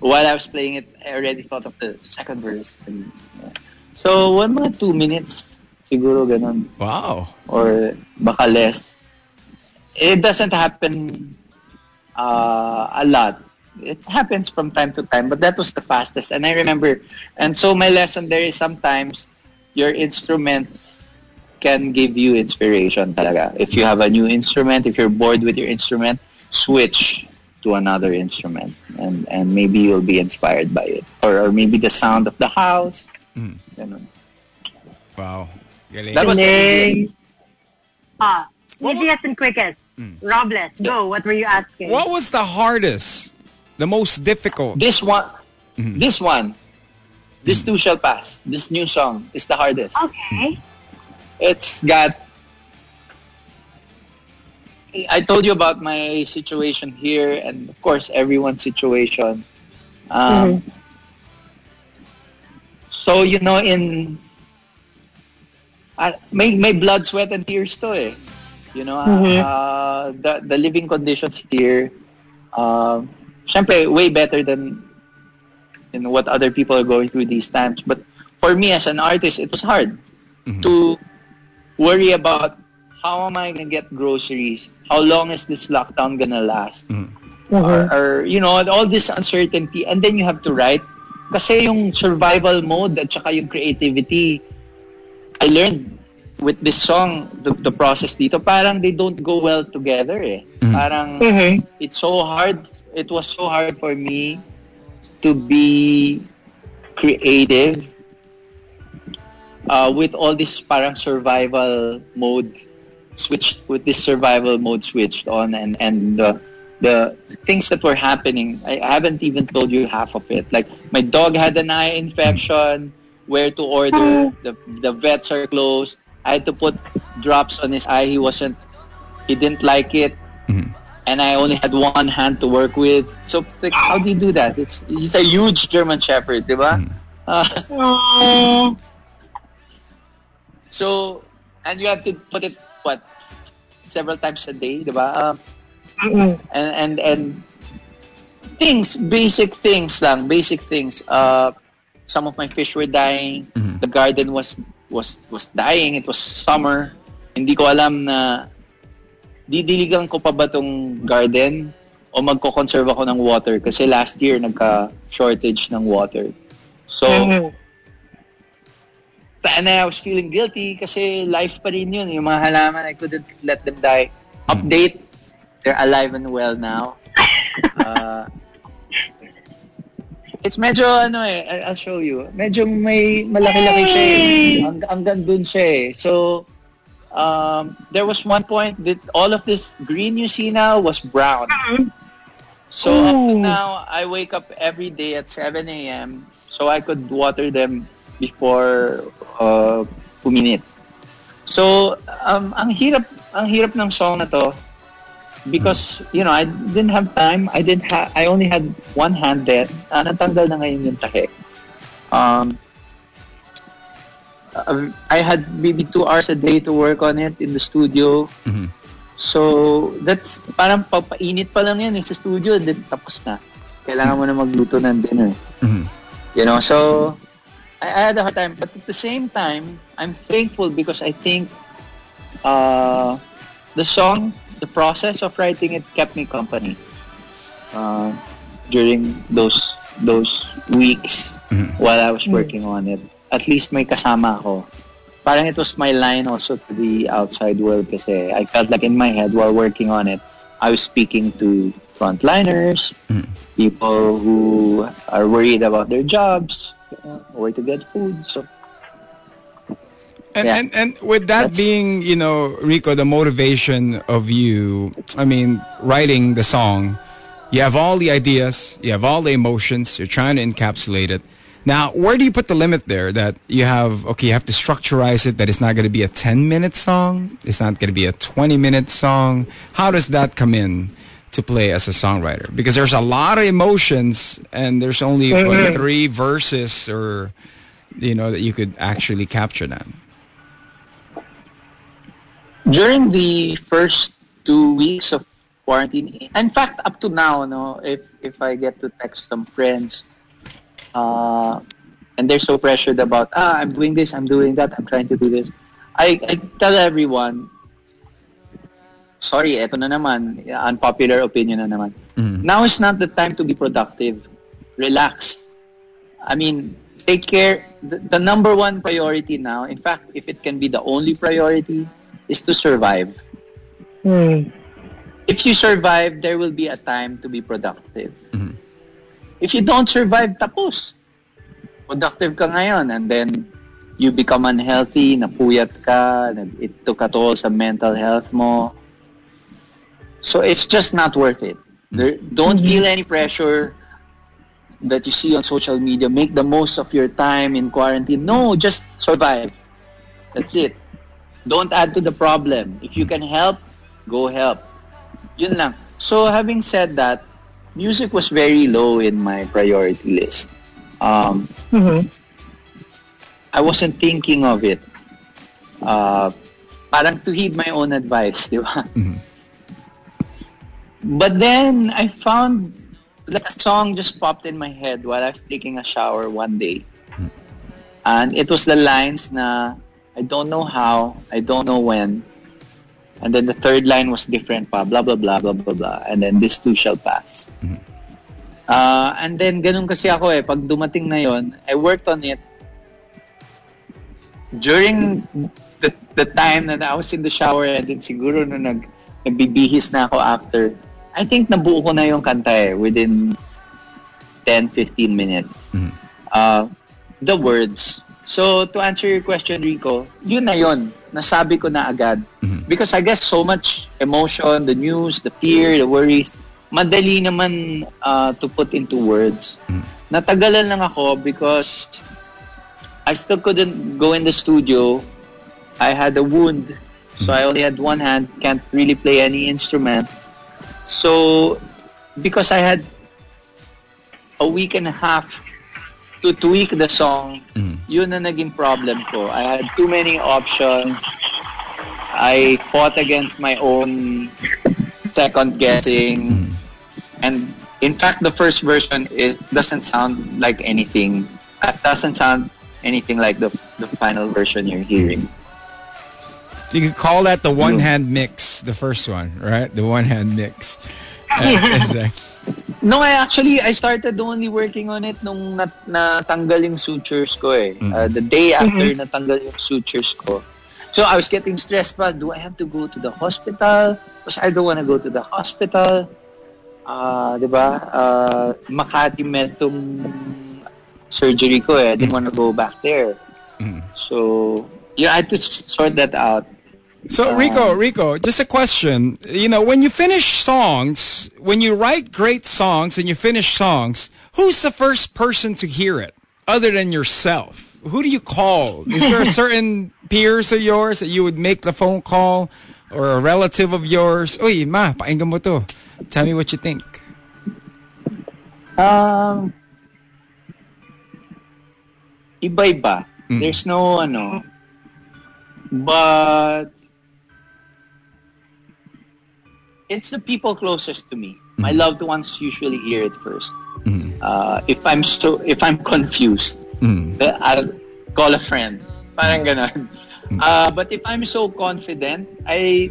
while I was playing it, I already thought of the second verse. And, yeah. So, one mga two minutes, siguro ganun. Wow. Or baka less. It doesn't happen uh, a lot. It happens from time to time, but that was the fastest. And I remember, and so my lesson there is sometimes your instruments can give you inspiration talaga. If you have a new instrument, if you're bored with your instrument, switch to another instrument and and maybe you'll be inspired by it. Or or maybe the sound of the house. Mm. Ganun. Wow. Galing. That was the easiest. Ah, easiest and quickest. Robles, go. What were you asking? What was the hardest? The most difficult? This one, this one, this two shall pass. This new song is the hardest. Okay. It's got. I told you about my situation here, and of course, everyone's situation. Um, So you know, in uh, may may blood, sweat, and tears to eh. You know, uh, the the living conditions here, uh, syempre, way better than you know what other people are going through these times. But for me as an artist, it was hard mm-hmm. to worry about how am I gonna get groceries? How long is this lockdown gonna last? Mm-hmm. Or, or, you know, all this uncertainty, and then you have to write. Kasi yung survival mode at saka yung creativity, I learned with this song, the, the process dito, parang they don't go well together eh. Parang it's so hard, it was so hard for me to be creative uh, with all this parang survival mode switched with this survival mode switched on and and the the things that were happening I haven't even told you half of it. Like my dog had an eye infection where to order the the vets are closed I had to put drops on his eye. He wasn't he didn't like it. And I only had one hand to work with. So like how do you do that? It's he's a huge German Shepherd diba uh, So, and you have to put it, what, several times a day, di ba? Um, and, and, and things, basic things lang, basic things. Uh, some of my fish were dying. The garden was, was, was dying. It was summer. Hindi ko alam na didiligan ko pa ba tong garden o magko-conserve ako ng water kasi last year nagka-shortage ng water. So, and I was feeling guilty kasi life pa rin yun. Yung mga halaman, I couldn't let them die. Update, they're alive and well now. Uh, it's medyo ano eh, I'll show you. Medyo may malaki-laki siya eh. Ang, hanggang dun siya eh. So, um, there was one point that all of this green you see now was brown. So up to Ooh. now, I wake up every day at 7 a.m. so I could water them before uh, puminit. So, um, ang hirap, ang hirap ng song na to because, you know, I didn't have time. I didn't ha- I only had one hand there. Ah, natanggal na ngayon yung tahe. Um, uh, I had maybe two hours a day to work on it in the studio. Mhm. So, that's parang papainit pa lang yan eh, sa studio, then tapos na. Kailangan mo na magluto ng dinner. Mhm. You know, so I, I had a hard time. But at the same time, I'm thankful because I think uh, the song, the process of writing it kept me company uh, during those those weeks mm-hmm. while I was mm-hmm. working on it. At least may kasama ako. Parang it was my line also to the outside world kasi I felt like in my head while working on it, I was speaking to frontliners, mm-hmm. people who are worried about their jobs, you know, where to get food. So And, Yeah. and and with that That's- being, you know, Rico, the motivation of you, I mean, writing the song, you have all the ideas, you have all the emotions, you're trying to encapsulate it. Now, where do you put the limit there that you have, okay, you have to structurize it, that it's not going to be a 10 minute song, it's not going to be a 20 minute song. How does that come in to play as a songwriter? Because there's a lot of emotions and there's only what, three verses or, you know, that you could actually capture that. During the first two weeks of quarantine, in fact, up to now, no, if if I get to text some friends, uh, and they're so pressured about, ah, I'm doing this, I'm doing that, I'm trying to do this, I, I tell everyone, sorry, eto na naman, unpopular opinion na naman. Now is not the time to be productive. Relax. I mean, take care. The, the number one priority now, in fact, if it can be the only priority, is to survive. Hmm. If you survive, there will be a time to be productive. If you don't survive, tapos. Productive ka ngayon and then you become unhealthy, napuyat ka, nag- it took a toll sa mental health mo. So it's just not worth it. There, don't feel any pressure that you see on social media. Make the most of your time in quarantine. No, just survive. That's it. Don't add to the problem. If you can help, go help. Yun lang. So having said that, music was very low in my priority list. Um, Mhm. I wasn't thinking of it. Uh, parang to heed my own advice, di ba? But then I found like a song just popped in my head while I was taking a shower one day. And it was the lines na I don't know how, I don't know when. And then the third line was different pa, blah, blah, blah, blah, blah, blah. And then this too shall pass. Uh, and then ganun kasi ako eh, pag dumating na yon, I worked on it during the, the time that I was in the shower and then siguro na nag, nagbibihis na ako after, I think nabuo ko na yung kanta eh within 10-15 minutes. Uh, the words. So, to answer your question, Rico, yun na yun. Nasabi ko na agad. Because I guess so much emotion, the news, the fear, the worries, madali naman uh, to put into words. Natagalan lang ako because I still couldn't go in the studio. I had a wound, so I only had one hand, can't really play any instrument. So, because I had a week and a half to tweak the song, yun na naging problem ko. I had too many options. I fought against my own second guessing. And in fact, the first version is doesn't sound like anything. It doesn't sound anything like the, the final version you're hearing. You could call that the one hand mix, the first one, right? The one hand mix. Uh, exactly. No, I actually, I started only working on it nung nat natanggal yung sutures ko eh. Uh, the day after natanggal yung sutures ko. So I was getting stressed pa, do I have to go to the hospital? Because I don't want to go to the hospital. Ah, 'di ba? Uh, Makati med tong surgery ko eh. I didn't want to go back there. So, yeah, I had to sort that out. So Rico, Rico, just a question. You know, when you finish songs, when you write great songs and you finish songs, who's the first person to hear it other than yourself? Who do you call? Is there a certain peers of yours that you would make the phone call or a relative of yours? Uy, ma, painggan mo to. Tell me what you think. Um, iba-iba. There's no ano. But it's the people closest to me. My loved ones usually hear it first. Uh, if I'm so if I'm confused, uh, I'll call a friend. Parang ganon. Uh, but if I'm so confident, I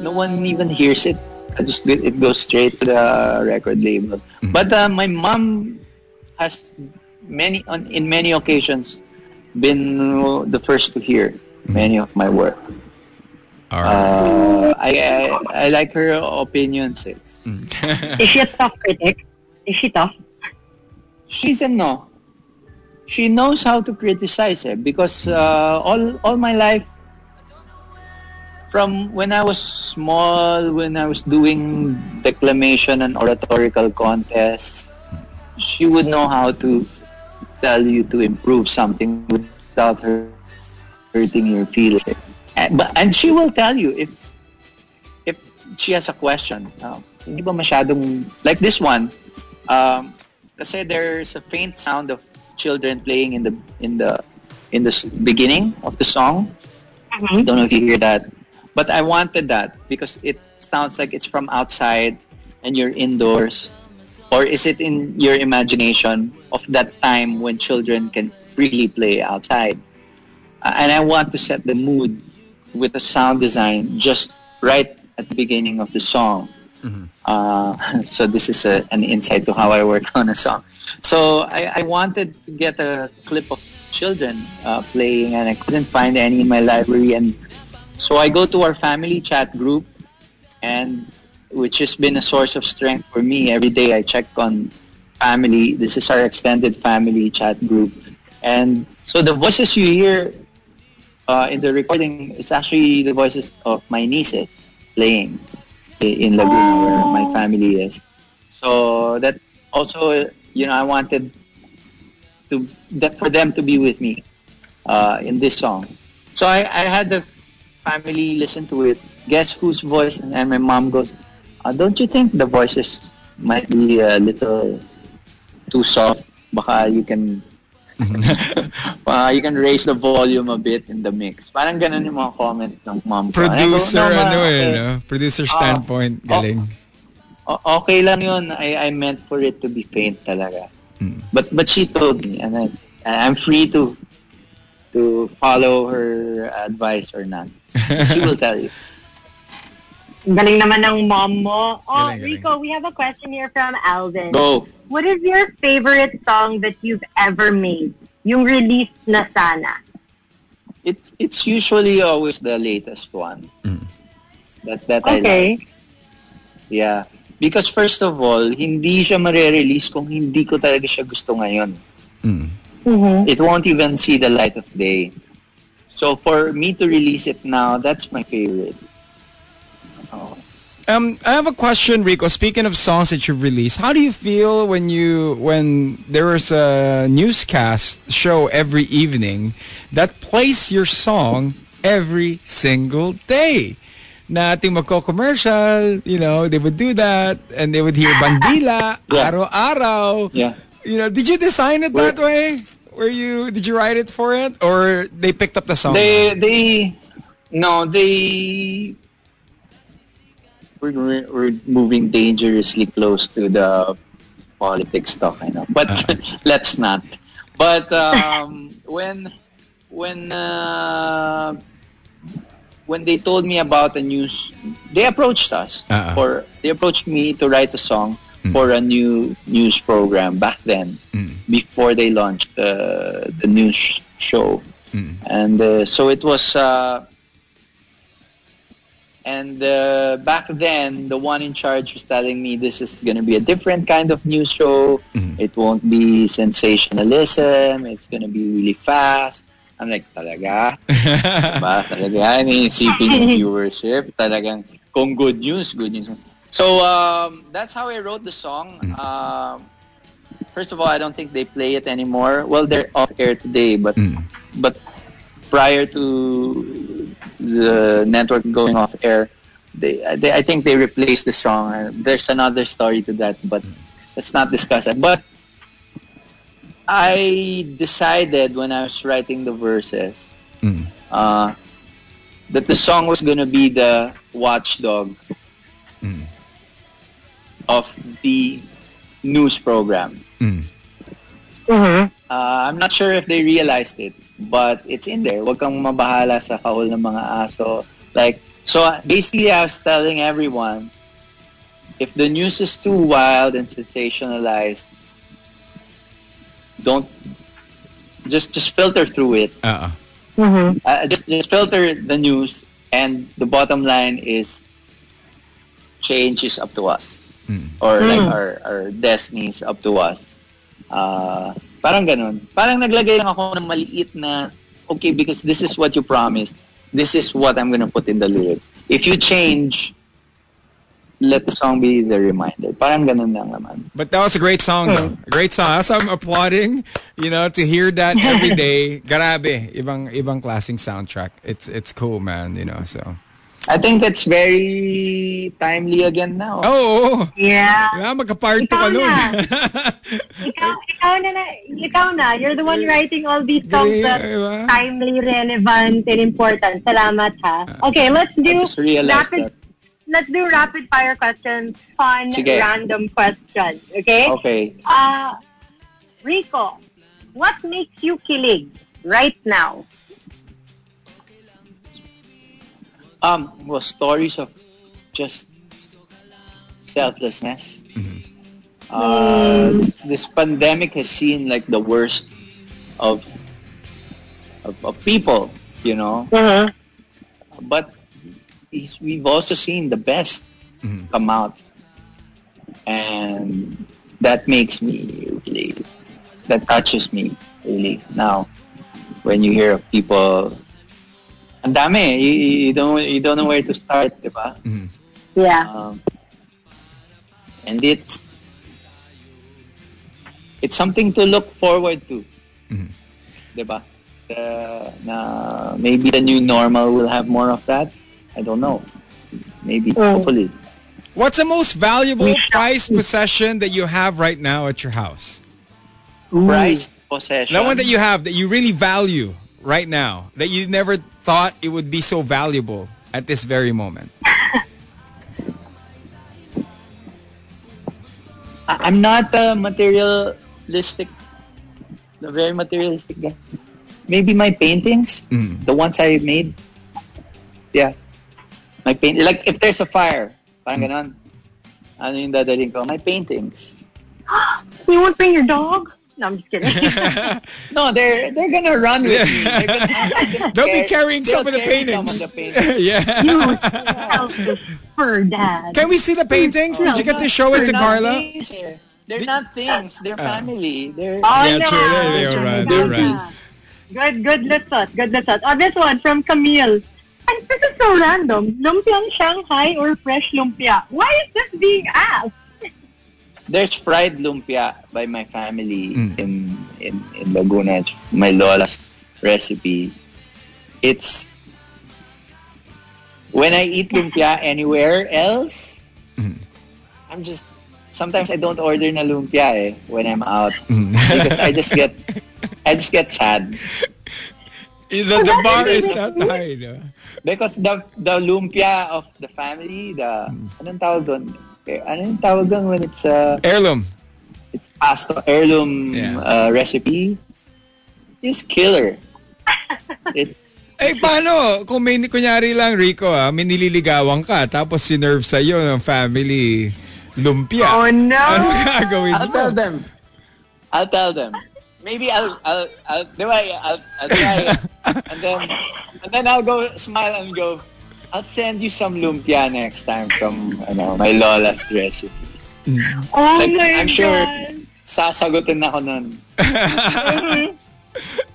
no one even hears it. I just it goes straight to the record label. But uh, my mom has many on in many occasions been the first to hear many of my work. All right. Uh, I, I I like her opinions. Eh. Is she a tough critic? Is she tough? She's a no. She knows how to criticize it because uh, all all my life, from when I was small, when I was doing declamation and oratorical contests, she would know how to tell you to improve something without her hurting your feelings. And, but and she will tell you if if she has a question. Hindi ba masyadong like this one? Um, kasi there's a faint sound of children playing in the in the in the beginning of the song. I don't know if you hear that, but I wanted that because it sounds like it's from outside and you're indoors, or is it in your imagination of that time when children can freely play outside? Uh, and I want to set the mood with the sound design just right at the beginning of the song. Uh, so this is a, an insight to how I work on a song. So I, I wanted to get a clip of children uh, playing, and I couldn't find any in my library. And so I go to our family chat group, and which has been a source of strength for me. Every day I check on family. This is our extended family chat group, and so the voices you hear uh, in the recording it's actually the voices of my nieces playing in Laguna where my family is. So that also, you know, I wanted to that for them to be with me uh, in this song. So I, I had the family listen to it, guess whose voice, and, and my mom goes, uh, "Don't you think the voices might be a little too soft? Baka you can." uh, you can raise the volume a bit in the mix. Parang ganun yung mga comment ng mom ko. Go, Producer, "No, ma, ano eh, okay." no? Producer standpoint, galing. O- okay lang yun. I, I meant for it to be faint talaga. But but she told me, and I, I'm free to to follow her advice or not. She will tell you. Galing naman ng mom mo. Oh, Galing, galing. Rico, we have a question here from Alvin. Go. What is your favorite song that you've ever made? Yung released na sana. It's it's usually always the latest one. That that I like. Okay. Yeah. Because first of all, hindi siya mare-release kung hindi ko talaga siya gusto ngayon. Mm-hmm. It won't even see the light of day. So for me to release it now, that's my favorite. Oh. Um, I have a question, Rico. Speaking of songs that you've released, how do you feel when you when there is a newscast show every evening that plays your song every single day? Na ating magko-commercial, you know, they would do that and they would hear bandila, Yeah. araw-araw. Yeah. You know, did you design it that way? Were you did you write it for it or they picked up the song? They they no they we're, we're moving dangerously close to the politics stuff I know. But let's not. But um, when when uh, when they told me about the news they approached us Uh-uh. for they approached me to write a song for a new news program back then, before they launched the the news sh- show, and uh, so it was. Uh, and uh, back then, the one in charge was telling me this is going to be a different kind of news show. It won't be sensationalism. It's going to be really fast. I'm like, talaga? diba? Talaga? Iniisipin yung viewership. Talagang, kung good news, good news. So, um, that's how I wrote the song. Um, first of all, I don't think they play it anymore. Well, they're off air today, but but prior to the network going off air, they, they I think they replaced the song. There's another story to that, but let's not discuss that. But I decided when I was writing the verses mm. uh, that the song was gonna be the watchdog mm. of the news program. Mm. Uh, I'm not sure if they realized it, but it's in there. Huwag kang mabahala sa kahol ng mga aso. Like, so uh, basically I was telling everyone, if the news is too wild and sensationalized, don't, just, just filter through it. Uh-uh. Uh, just, just filter the news and the bottom line is change is up to us. Or like our, our destiny is up to us. Uh, parang ganun. Parang naglagay lang ako ng maliit na, okay, because this is what you promised. This is what I'm gonna put in the lyrics. If you change, let the song be the reminder. Parang ganun lang naman. But that was a great song, though. A great song. That's why I'm applauding. You know, to hear that every day. Grabe, ibang ibang klaseng soundtrack. It's it's cool, man. You know, so. I think it's very timely again now. Oh, Yeah. yeah, magka-part two ka nun. na. ikaw, ikaw na, na, ikaw na. You're the one writing all these songs Galing, that diba? timely, relevant, and important. Salamat ha. Okay, let's do rapid. that. Let's do rapid fire questions. Fun, Sige. random questions. Okay. Okay. Uh, Rico, what makes you kilig right now? Um, well, stories of just selflessness. Uh, this, pandemic has seen like the worst of of, of people, you know. Uh-huh. But he's, we've also seen the best come out, and that makes me really, that touches me really now. When you hear of people, ang dami, you, you don't you don't know where to start, di ba? Yeah. Um, and it's it's something to look forward to. Diba? Uh, na maybe the new normal will have more of that. I don't know. Maybe, hopefully. What's the most valuable prized possession that you have right now at your house? Prized possession. That one that you have that you really value right now that you never thought it would be so valuable at this very moment. I- I'm not a materialistic, a very materialistic guy. Maybe my paintings, mm-hmm. the ones I made. Yeah. My paint, like if there's a fire, parang mm. ganon. Ano yung dadalhin ko? My paintings. You won't bring your dog? No, I'm just kidding. No, they're they're gonna run with me. They're gonna, They'll be carrying some they'll of the paintings. Some of the paintings. yeah. you selfish fur dad. Can we see the paintings? Did you get to show it to They're Carla? things. They're not things. They're ah. family. They're Oh, Yeah, no. true. They- they were right, they were right. Good, good listot. Good listot. Oh, this one from Camille. And this is so random. Lumpiang Shanghai or fresh lumpia? Why is this being asked? There's fried lumpia by my family mm. in, in in Laguna. It's my lola's recipe. It's when I eat lumpia anywhere else, mm. I'm just sometimes I don't order na lumpia eh when I'm out mm. because I just get I just get sad eh, The, the bar is not high. no? because the the lumpia of the family, the anong tawag doon? Eh, Anong tawag doon when it's uh, Heirloom. it's pasta heirloom Yeah. uh, recipe is killer. it's Eh, paano? Kung may, kunyari lang, Rico, ah, may nililigawan ka, tapos sinerve sa'yo ng family Lumpia. Oh, no. Ano gagawin I'll mo? tell them. I'll tell them. Maybe I'll I'll I'll do I I'll, I'll try it. and then and then I'll go smile and go. I'll send you some lumpia next time from ano, my lola's recipe. Oh Like, my I'm sure God. sasagutin ako nun.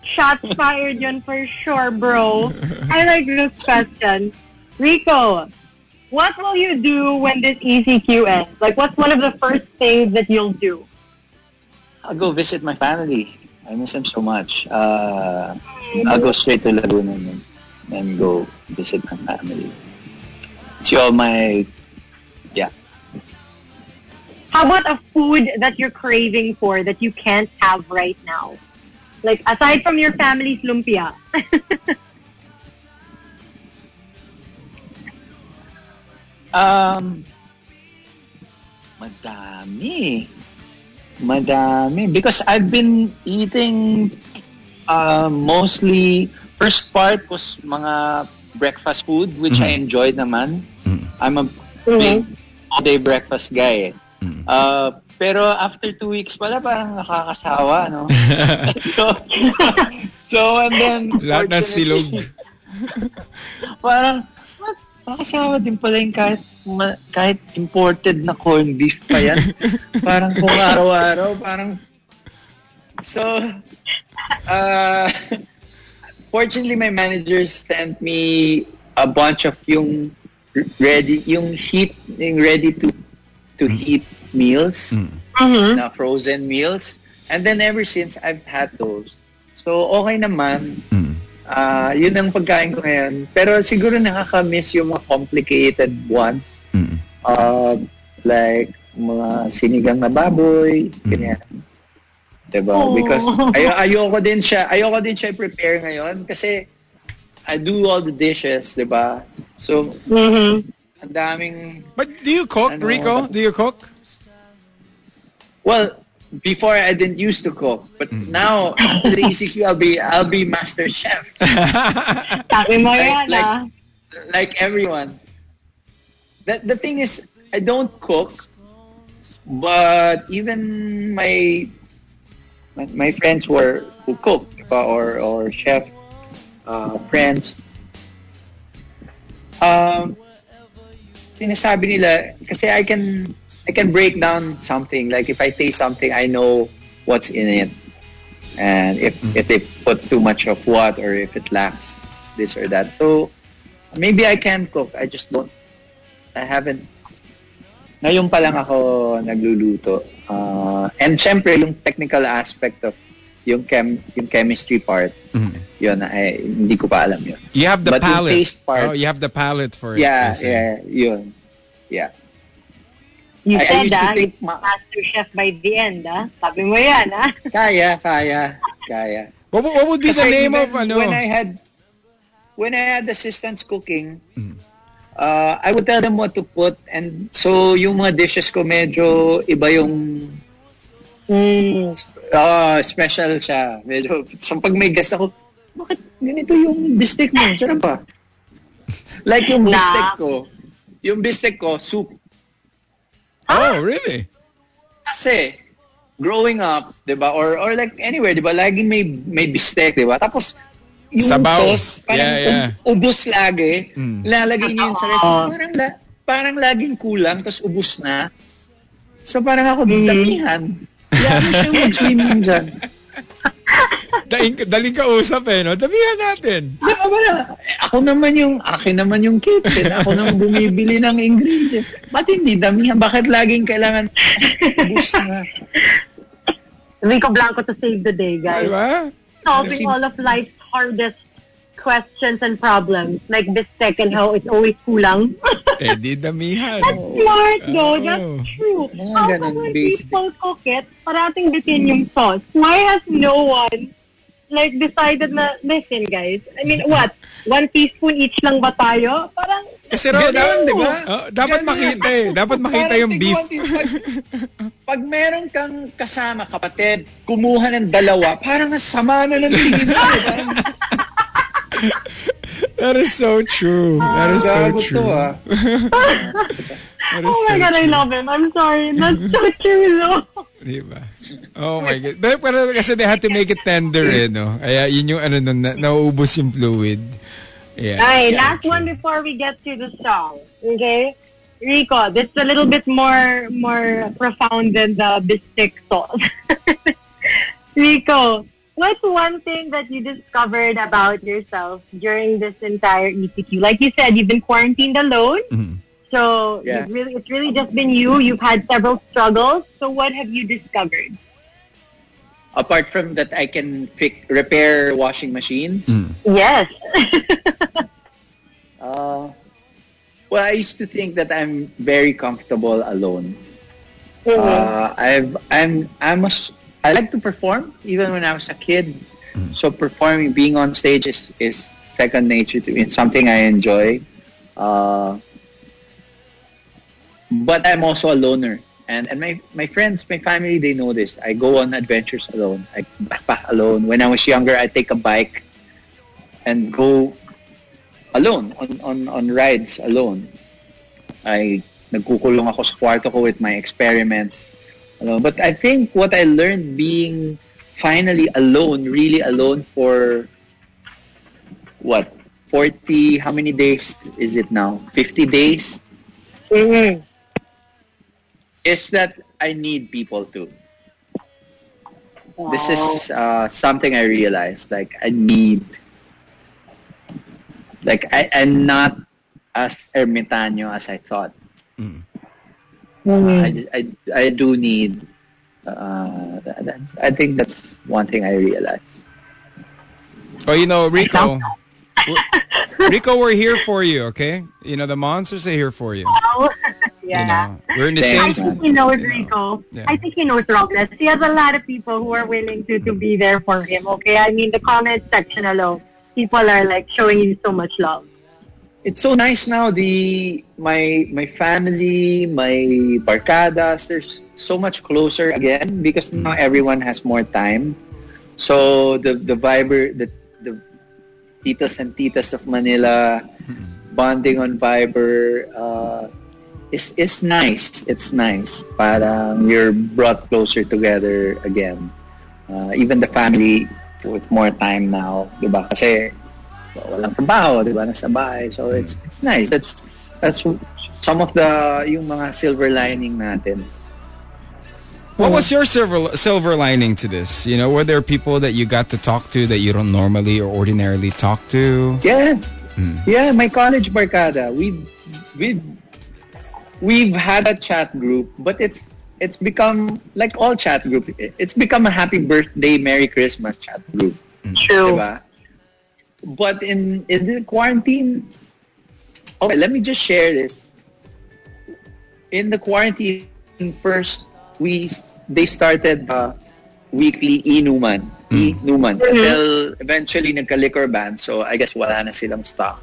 Shots fired yun for sure, bro. I like this question. Rico, what will you do when this ECQ ends? Like, what's one of the first things that you'll do? I'll go visit my family. I miss them so much. Uh, I'll go straight to Laguna and, and go visit my family. See all my yeah. How about a food that you're craving for that you can't have right now? Like, aside from your family's lumpia. Um, madami. Madami. Because I've been eating uh, mostly, first part was mga breakfast food, which I enjoyed naman. I'm a big all-day breakfast guy. eh. Uh, pero after two weeks pala, parang nakakasawa, no? so, so, and then, Lahat na silog. parang "What? nakakasawa din pala yung kahit, ma- kahit imported na corned beef pa yan. parang kung araw-araw, parang so uh, fortunately my manager sent me a bunch of yung ready yung heat yung ready to to heat meals na frozen meals. And then ever since I've had those. So okay naman. Ah, yun ang pagkain ko ngayon. Pero siguro nakaka-miss yung mga complicated ones. Uh, like, mga sinigang na baboy, ganyan. Diba? Oh. Because ay ayoko din siya, ayoko din siya i-prepare ngayon kasi I do all the dishes, diba? So, Mm-hmm. ang daming But do you cook, Ano? Rico? Do you cook? Well, before I didn't used to cook, but now after the ECQ, I'll be I'll be master chef. Sabi mo Like- like- ah. like everyone. The the thing is, I don't cook, but even my my, my friends were who cook or or chef uh, friends. Um, sinasabi nila kasi I can I can break down something. Like if I taste something I know what's in it. And if if they put too much of what or if it lacks this or that. So maybe I can cook. I just don't I haven't. Ngayon pa lang ako nagluluto uh, and syempre yung technical aspect of yung chem yung chemistry part yun ay hindi ko pa alam yun You have the But palate. taste part- oh, you have the palate for it. yeah I see. yeah yun yeah You I- I said to that, think ma- master chef by the end, ah. Sabi mo yan, ah. kaya kaya kaya What, would- what would be the name even of ano? when I had when I had assistants cooking, uh, I would tell them what to put and so yung mga dishes ko medyo iba yung Mm. ah, special siya. Medyo so pag may guest ako, bakit ganito yung bistek mo? Sarap pa. like yung Na. bistek ko, yung bistek ko, soup. oh, really? Kasi, growing up, di ba, or, or like anywhere, di ba, laging may, may bistek, di ba? Tapos, yung Sabaw. sauce, parang Yeah, yeah. ub- ubos lagi. Mm. Lalagay niyo yun sa restaurant. Parang, la- parang laging kulang, tapos ubos na. So, parang ako, damihan. Kaya ano siya mag-swimming dyan. Daing, daling kausap eh, no? Damihan natin. Di ba ba na? Eh, Ako naman yung, akin naman yung kitchen. Ako nang bumibili ng ingredients. Ba't hindi damihan? Bakit laging kailangan ubos na? Rico Blanco to save the day, guys. Diba? Solving all of life's hardest questions and problems, like bistek and how it's always kulang. Eh, di damihan. Smart, though. Oh. That's true. How come when people cook it, parating bitin yung sauce? Why has no one like decided na, listen guys, I mean, what? One teaspoon each lang ba tayo? Parang, Kasi raw, Ganun, dapat, di ba? Oh, dapat Ganun. makita eh. Dapat makita yung beef. Pag, pag meron kang kasama, kapatid, kumuha ng dalawa, parang ang sama na ng tingin mo. That is so true. That is so true. That is Oh my so God, I love him. I'm sorry. That's so true, though. Diba? Oh my God. Pero, pero kasi they had to make it tender eh, no? Kaya yun yung ano, na, nauubos yung fluid. Yeah. Alright, Yeah, last true. one before we get to the song. Okay? Rico, this is a little bit more more profound than the bistek sauce. Rico, what's one thing that you discovered about yourself during this entire ECQ? Like you said, you've been quarantined alone. Mhm. So Yeah. you've really, it's really just been you. You've had several struggles. So what have you discovered? Apart from that, I can fix, repair washing machines. Yes. Uh, well, I used to think that I'm very comfortable alone. Uh, I've I'm I'm a, s- I like to perform even when I was a kid. So performing, being on stage is, is second nature to me. It's something I enjoy. Uh, but I'm also a loner. And, and my, my friends, my family, they know this. I go on adventures alone. I backpack alone. When I was younger, I take a bike and go alone on, on, on rides alone. I nagkukulong ako sa kwarto ko with my experiments. Alone. But I think what I learned being finally alone, really alone for what? 40, how many days is it now? 50 days? Mhm. Is that I need people too. This is uh, something I realized. Like I need, like I, I'm not as ermitaño as I thought. I, I, I do need. Uh, that, that's, I think that's one thing I realized. Oh, you know, Rico. we're- Rico, we're here for you, okay? You know, the monsters are here for you. yeah. You know, we're in the Thanks, same I think he knows you know. Rico. Yeah. I think he knows Robles. He has a lot of people who are willing to, to be there for him, okay? I mean, the comment section alone, people are like showing you so much love. It's so nice now. The my my family, my barkadas, they're so much closer again because now everyone has more time. So the the Viber, the the titas and titas of Manila bonding on Viber uh, is is nice. It's nice. Parang you're brought closer together again. Uh, even the family with more time now, diba? Kasi walang trabaho, di ba, nasa bahay. So hmm. it's it's nice. That's that's some of the yung mga silver lining natin. What was your silver silver lining to this? You know, were there people that you got to talk to that you don't normally or ordinarily talk to? Yeah. Hmm. Yeah, my college barkada. We we we've had a chat group, but it's it's become like all chat group. It's become a happy birthday, Merry Christmas chat group. Hmm. True. Diba? But in in the quarantine, okay, let me just share this. In the quarantine, first we they started uh, weekly inuman, inuman until eventually nagka-liquor ban. So I guess wala na silang stock.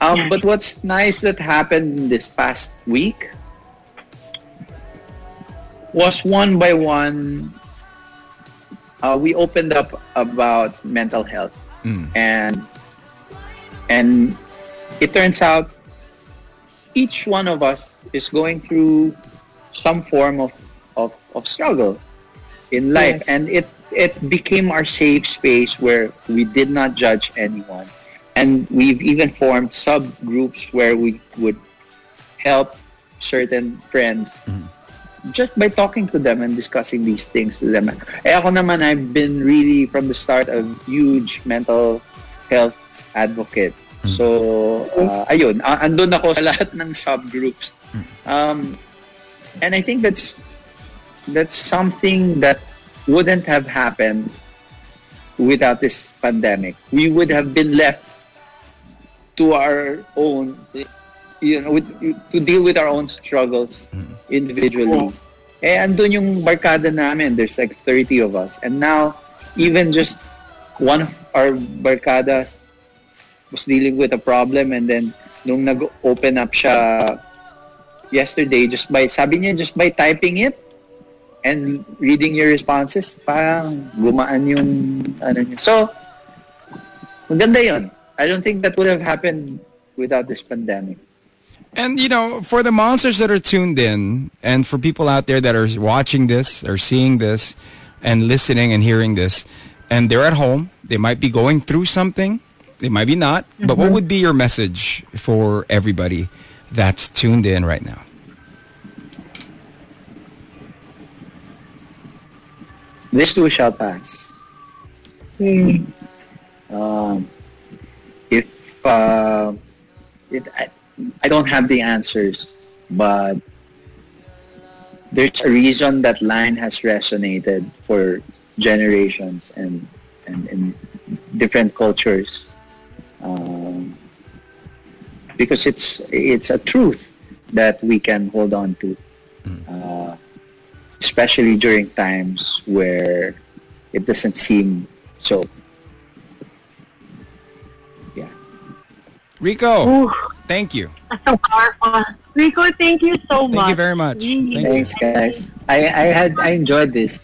Um, but what's nice that happened this past week was one by one uh, we opened up about mental health and and it turns out each one of us is going through some form of, of, of struggle in life. And it it became our safe space where we did not judge anyone. And we've even formed subgroups where we would help certain friends mm-hmm. Just by talking to them and discussing these things to them. Eh ako naman, I've been really from the start a huge mental health advocate. So, uh, ayun, andun ako sa lahat ng subgroups. Um, and I think that's that's something that wouldn't have happened without this pandemic. We would have been left to our own, you know, with, to deal with our own struggles individually. Eh, andun yung barkada namin. There's like 30 of us. And now, even just one of our barkadas was dealing with a problem and then nung nag-open up siya yesterday, just by, sabi niya, just by typing it and reading your responses, parang gumaan yung ano niya. So, maganda yun. I don't think that would have happened without this pandemic. And you know, for the monsters that are tuned in, and for people out there that are watching this, or seeing this, and listening and hearing this, and they're at home, they might be going through something, they might be not. But what would be your message for everybody that's tuned in right now? This too shall pass. Hmm. Um, if uh, it, I, I don't have the answers, but there's a reason that line has resonated for generations and and in different cultures, um, because it's it's a truth that we can hold on to, uh, especially during times where it doesn't seem so. Yeah. Rico, Ooh, thank you. that's. Rico, thank you so much. Thank you very much. Really. Thank you. Thanks, guys. I, I had I enjoyed this.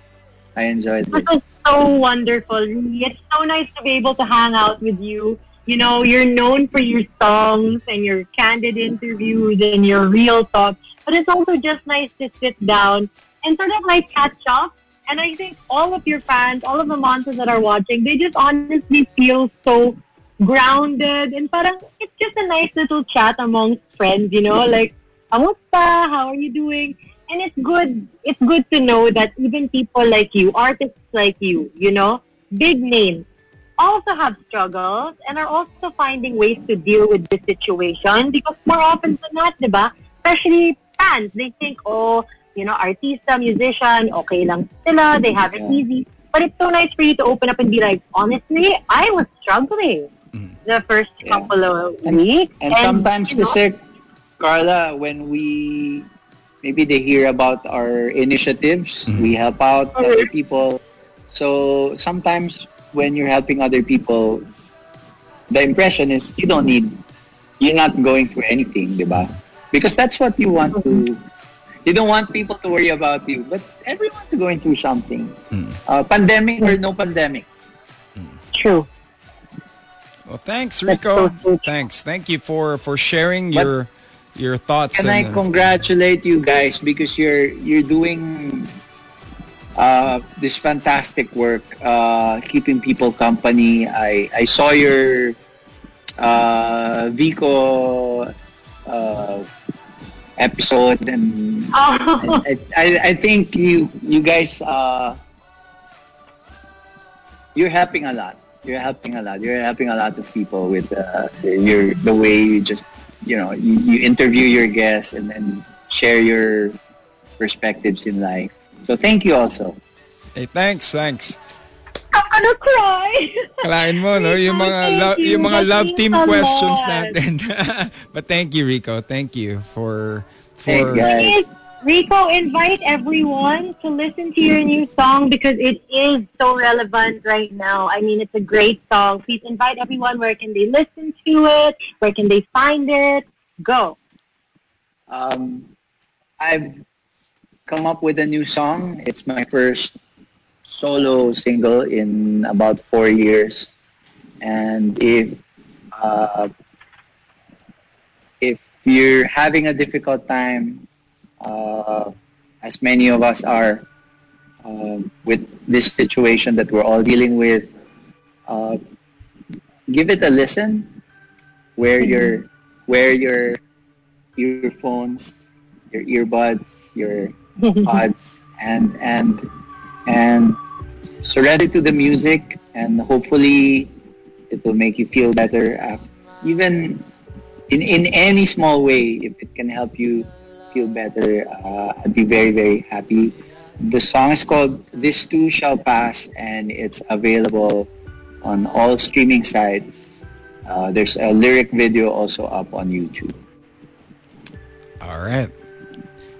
I enjoyed This this. was so wonderful. It's so nice to be able to hang out with you. You know, you're known for your songs and your candid interviews and your real talk, but it's also just nice to sit down and sort of like catch up. And I think all of your fans, all of the monsters that are watching, they just honestly feel so grounded and parang it's just a nice little chat amongst friends, you know, like, Kamusta? How are you doing? And it's good. It's good to know that even people like you, artists like you, you know, big names, also have struggles and are also finding ways to deal with the situation because more often than not, di ba? Especially fans, they think, oh, you know, artista, musician, okay lang sila, they have it easy. But it's so nice for you to open up and be like, honestly, I was struggling the first Yeah. couple of And- weeks. And sometimes you know, kasi, Carla, when we maybe they hear about our initiatives, we help out other people. So sometimes when you're helping other people, the impression is you don't need, you're not going through anything, diba? Because that's what you want to. You don't want people to worry about you, but everyone's going through something. Uh, pandemic or no pandemic. True. Well, thanks, Rico. so. Thanks. Thank you for for sharing But- your your thoughts. Can I and, uh, congratulate you guys because you're you're doing uh, this fantastic work, uh, keeping people company. I I saw your uh, Vico uh, episode and Oh, I, I, I think you you guys uh, you're helping a lot. You're helping a lot. You're helping a lot of people with uh, your the way you just you know you, you interview your guests and then share your perspectives in life. So thank you also. Hey, thanks, thanks. I'm gonna cry. Kalain mo, no? Yung mga, lo- you. yung mga love team a questions natin. but thank you, Rico. Thank you for... for Thanks, guys. Rico, invite everyone to listen to your new song because it is so relevant right now. I mean, it's a great song. Please invite everyone. Where can they listen to it? Where can they find it? Go. Um, I've come up with a new song. It's my first solo single in about four years, and if uh, if you're having a difficult time, uh, as many of us are, um, with this situation that we're all dealing with, uh, give it a listen. Wear your wear your earphones, your earbuds, your pods, and and and surrender to the music, and hopefully it will make you feel better. af- Even in in any small way, if it can help you feel better, uh, I'd be very very happy. The song is called "This Too Shall Pass," and it's available on all streaming sites. Uh, there's a lyric video also up on YouTube. All right.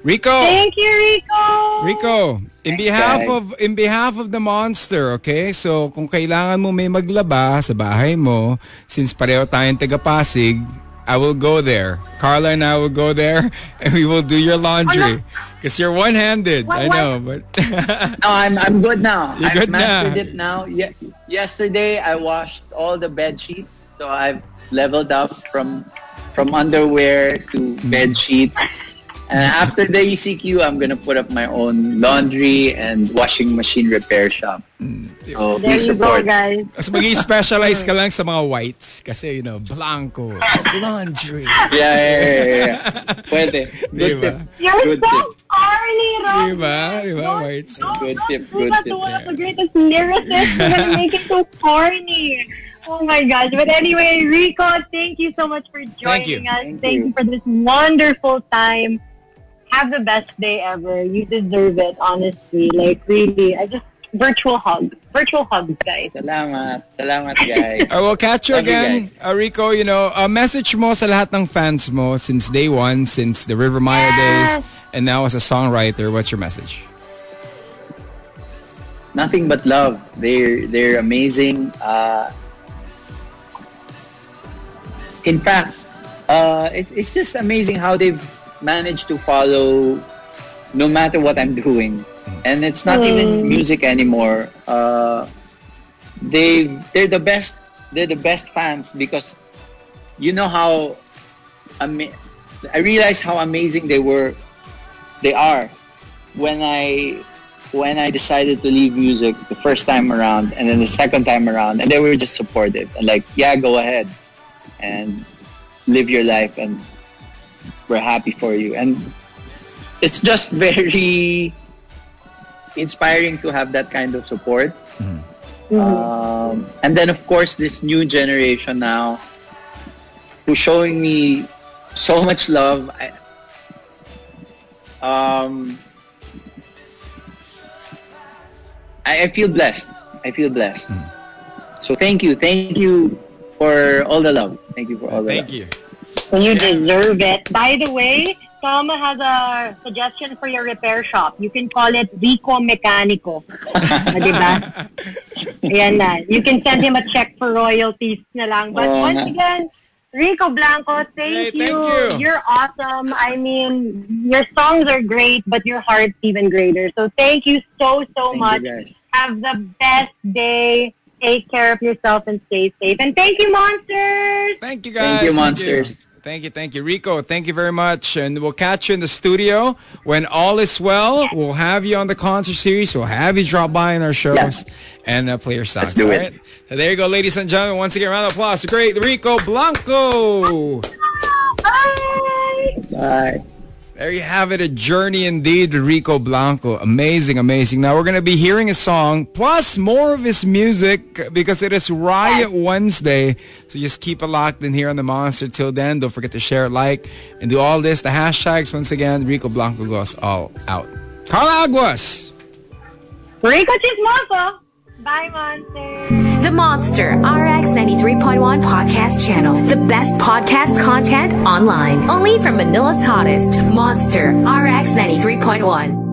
Rico! Thank you, Rico. Rico, in Thanks, behalf guys. of in behalf of the monster, okay? So kung kailangan mo may maglaba sa bahay mo, since pareho tayong taga Pasig, I will go there. Carla and I will go there and we will do your laundry. Oh, because you're one-handed. What- I what? know, but No, oh, I'm I'm good now. You're I've good mastered now. it now. Ye- yesterday I washed all the bed sheets, so I've leveled up from from underwear to bed sheets. And after the ECQ, I'm gonna put up my own laundry and washing machine repair shop. Mm. So There please you go, support. guys. Mas mag-specialize ka lang sa mga whites. Kasi, you know, blanco, laundry. Yeah, yeah, yeah, yeah, yeah. Pwede. Good Diba? tip. You're Good so tip. corny, Rob. Diba? Diba, Don't- whites? don't- Good don't tip, do good that tip, to one of yeah. the greatest lyricists. You're gonna make it so corny. Oh my gosh. But anyway, Rico, thank you so much for Thank you. joining us. Thank Thank, you. you for this wonderful time. Have the best day ever. You deserve it, honestly. Like, really. I just, virtual hug. Virtual hugs, guys. Salamat. Salamat, guys. I will catch you Love again, guys. uh, Rico. You know, a message mo sa lahat ng fans mo since day one, since the Rivermaya Yes. days, and now as a songwriter. What's your message? Nothing but love. They're they're amazing. Uh, in fact, uh, it, it's just amazing how they've managed to follow no matter what I'm doing. And it's not even music anymore. Uh, they they're the best. They're the best fans because you know how ama- I realized how amazing they were. They are when I when I decided to leave music the first time around and then the second time around and they were just supportive and like yeah go ahead and live your life and we're happy for you and it's just very inspiring to have that kind of support um, and then of course this new generation now who's showing me so much love I, um, I, I feel blessed. I feel blessed. So thank you, thank you for all the love. Thank you for all the Thank love. you. You deserve it. By the way, Tom has a suggestion for your repair shop. You can call it Rico Mecanico. Ah, diba? Ayan na. You can send him a check for royalties na lang. But Oo once nga. again, Rico Blanco, thank, Hey, thank you. you. You're awesome. I mean, your songs are great, but your heart's even greater. So thank you so, so Thank much. Have the best day. Take care of yourself and stay safe. And thank you, monsters. Thank you, guys. Thank you, monsters. Thank you, thank you, thank you. Rico. Thank you very much, and we'll catch you in the studio when all is well. We'll have you on the concert series. We'll have you drop by in our shows and uh, play your songs. Let's do all it. right? So there you go, ladies and gentlemen. Once again, round of applause. to Great Rico Blanco. Bye. Bye. There you have it, a journey indeed Rico Blanco. Amazing, amazing. Now we're going to be hearing a song plus more of his music because it is Riot Wednesday. So just keep it locked in here on the Monster. Till then, don't forget to share, like, and do all this. The hashtags, once again, Rico Blanco goes all out. Carla Aguas! Rico Chismoso. Bye, monsters. The Monster RX 93.1 podcast channel. The best podcast content online. Only from Manila's hottest. Monster RX 93.1.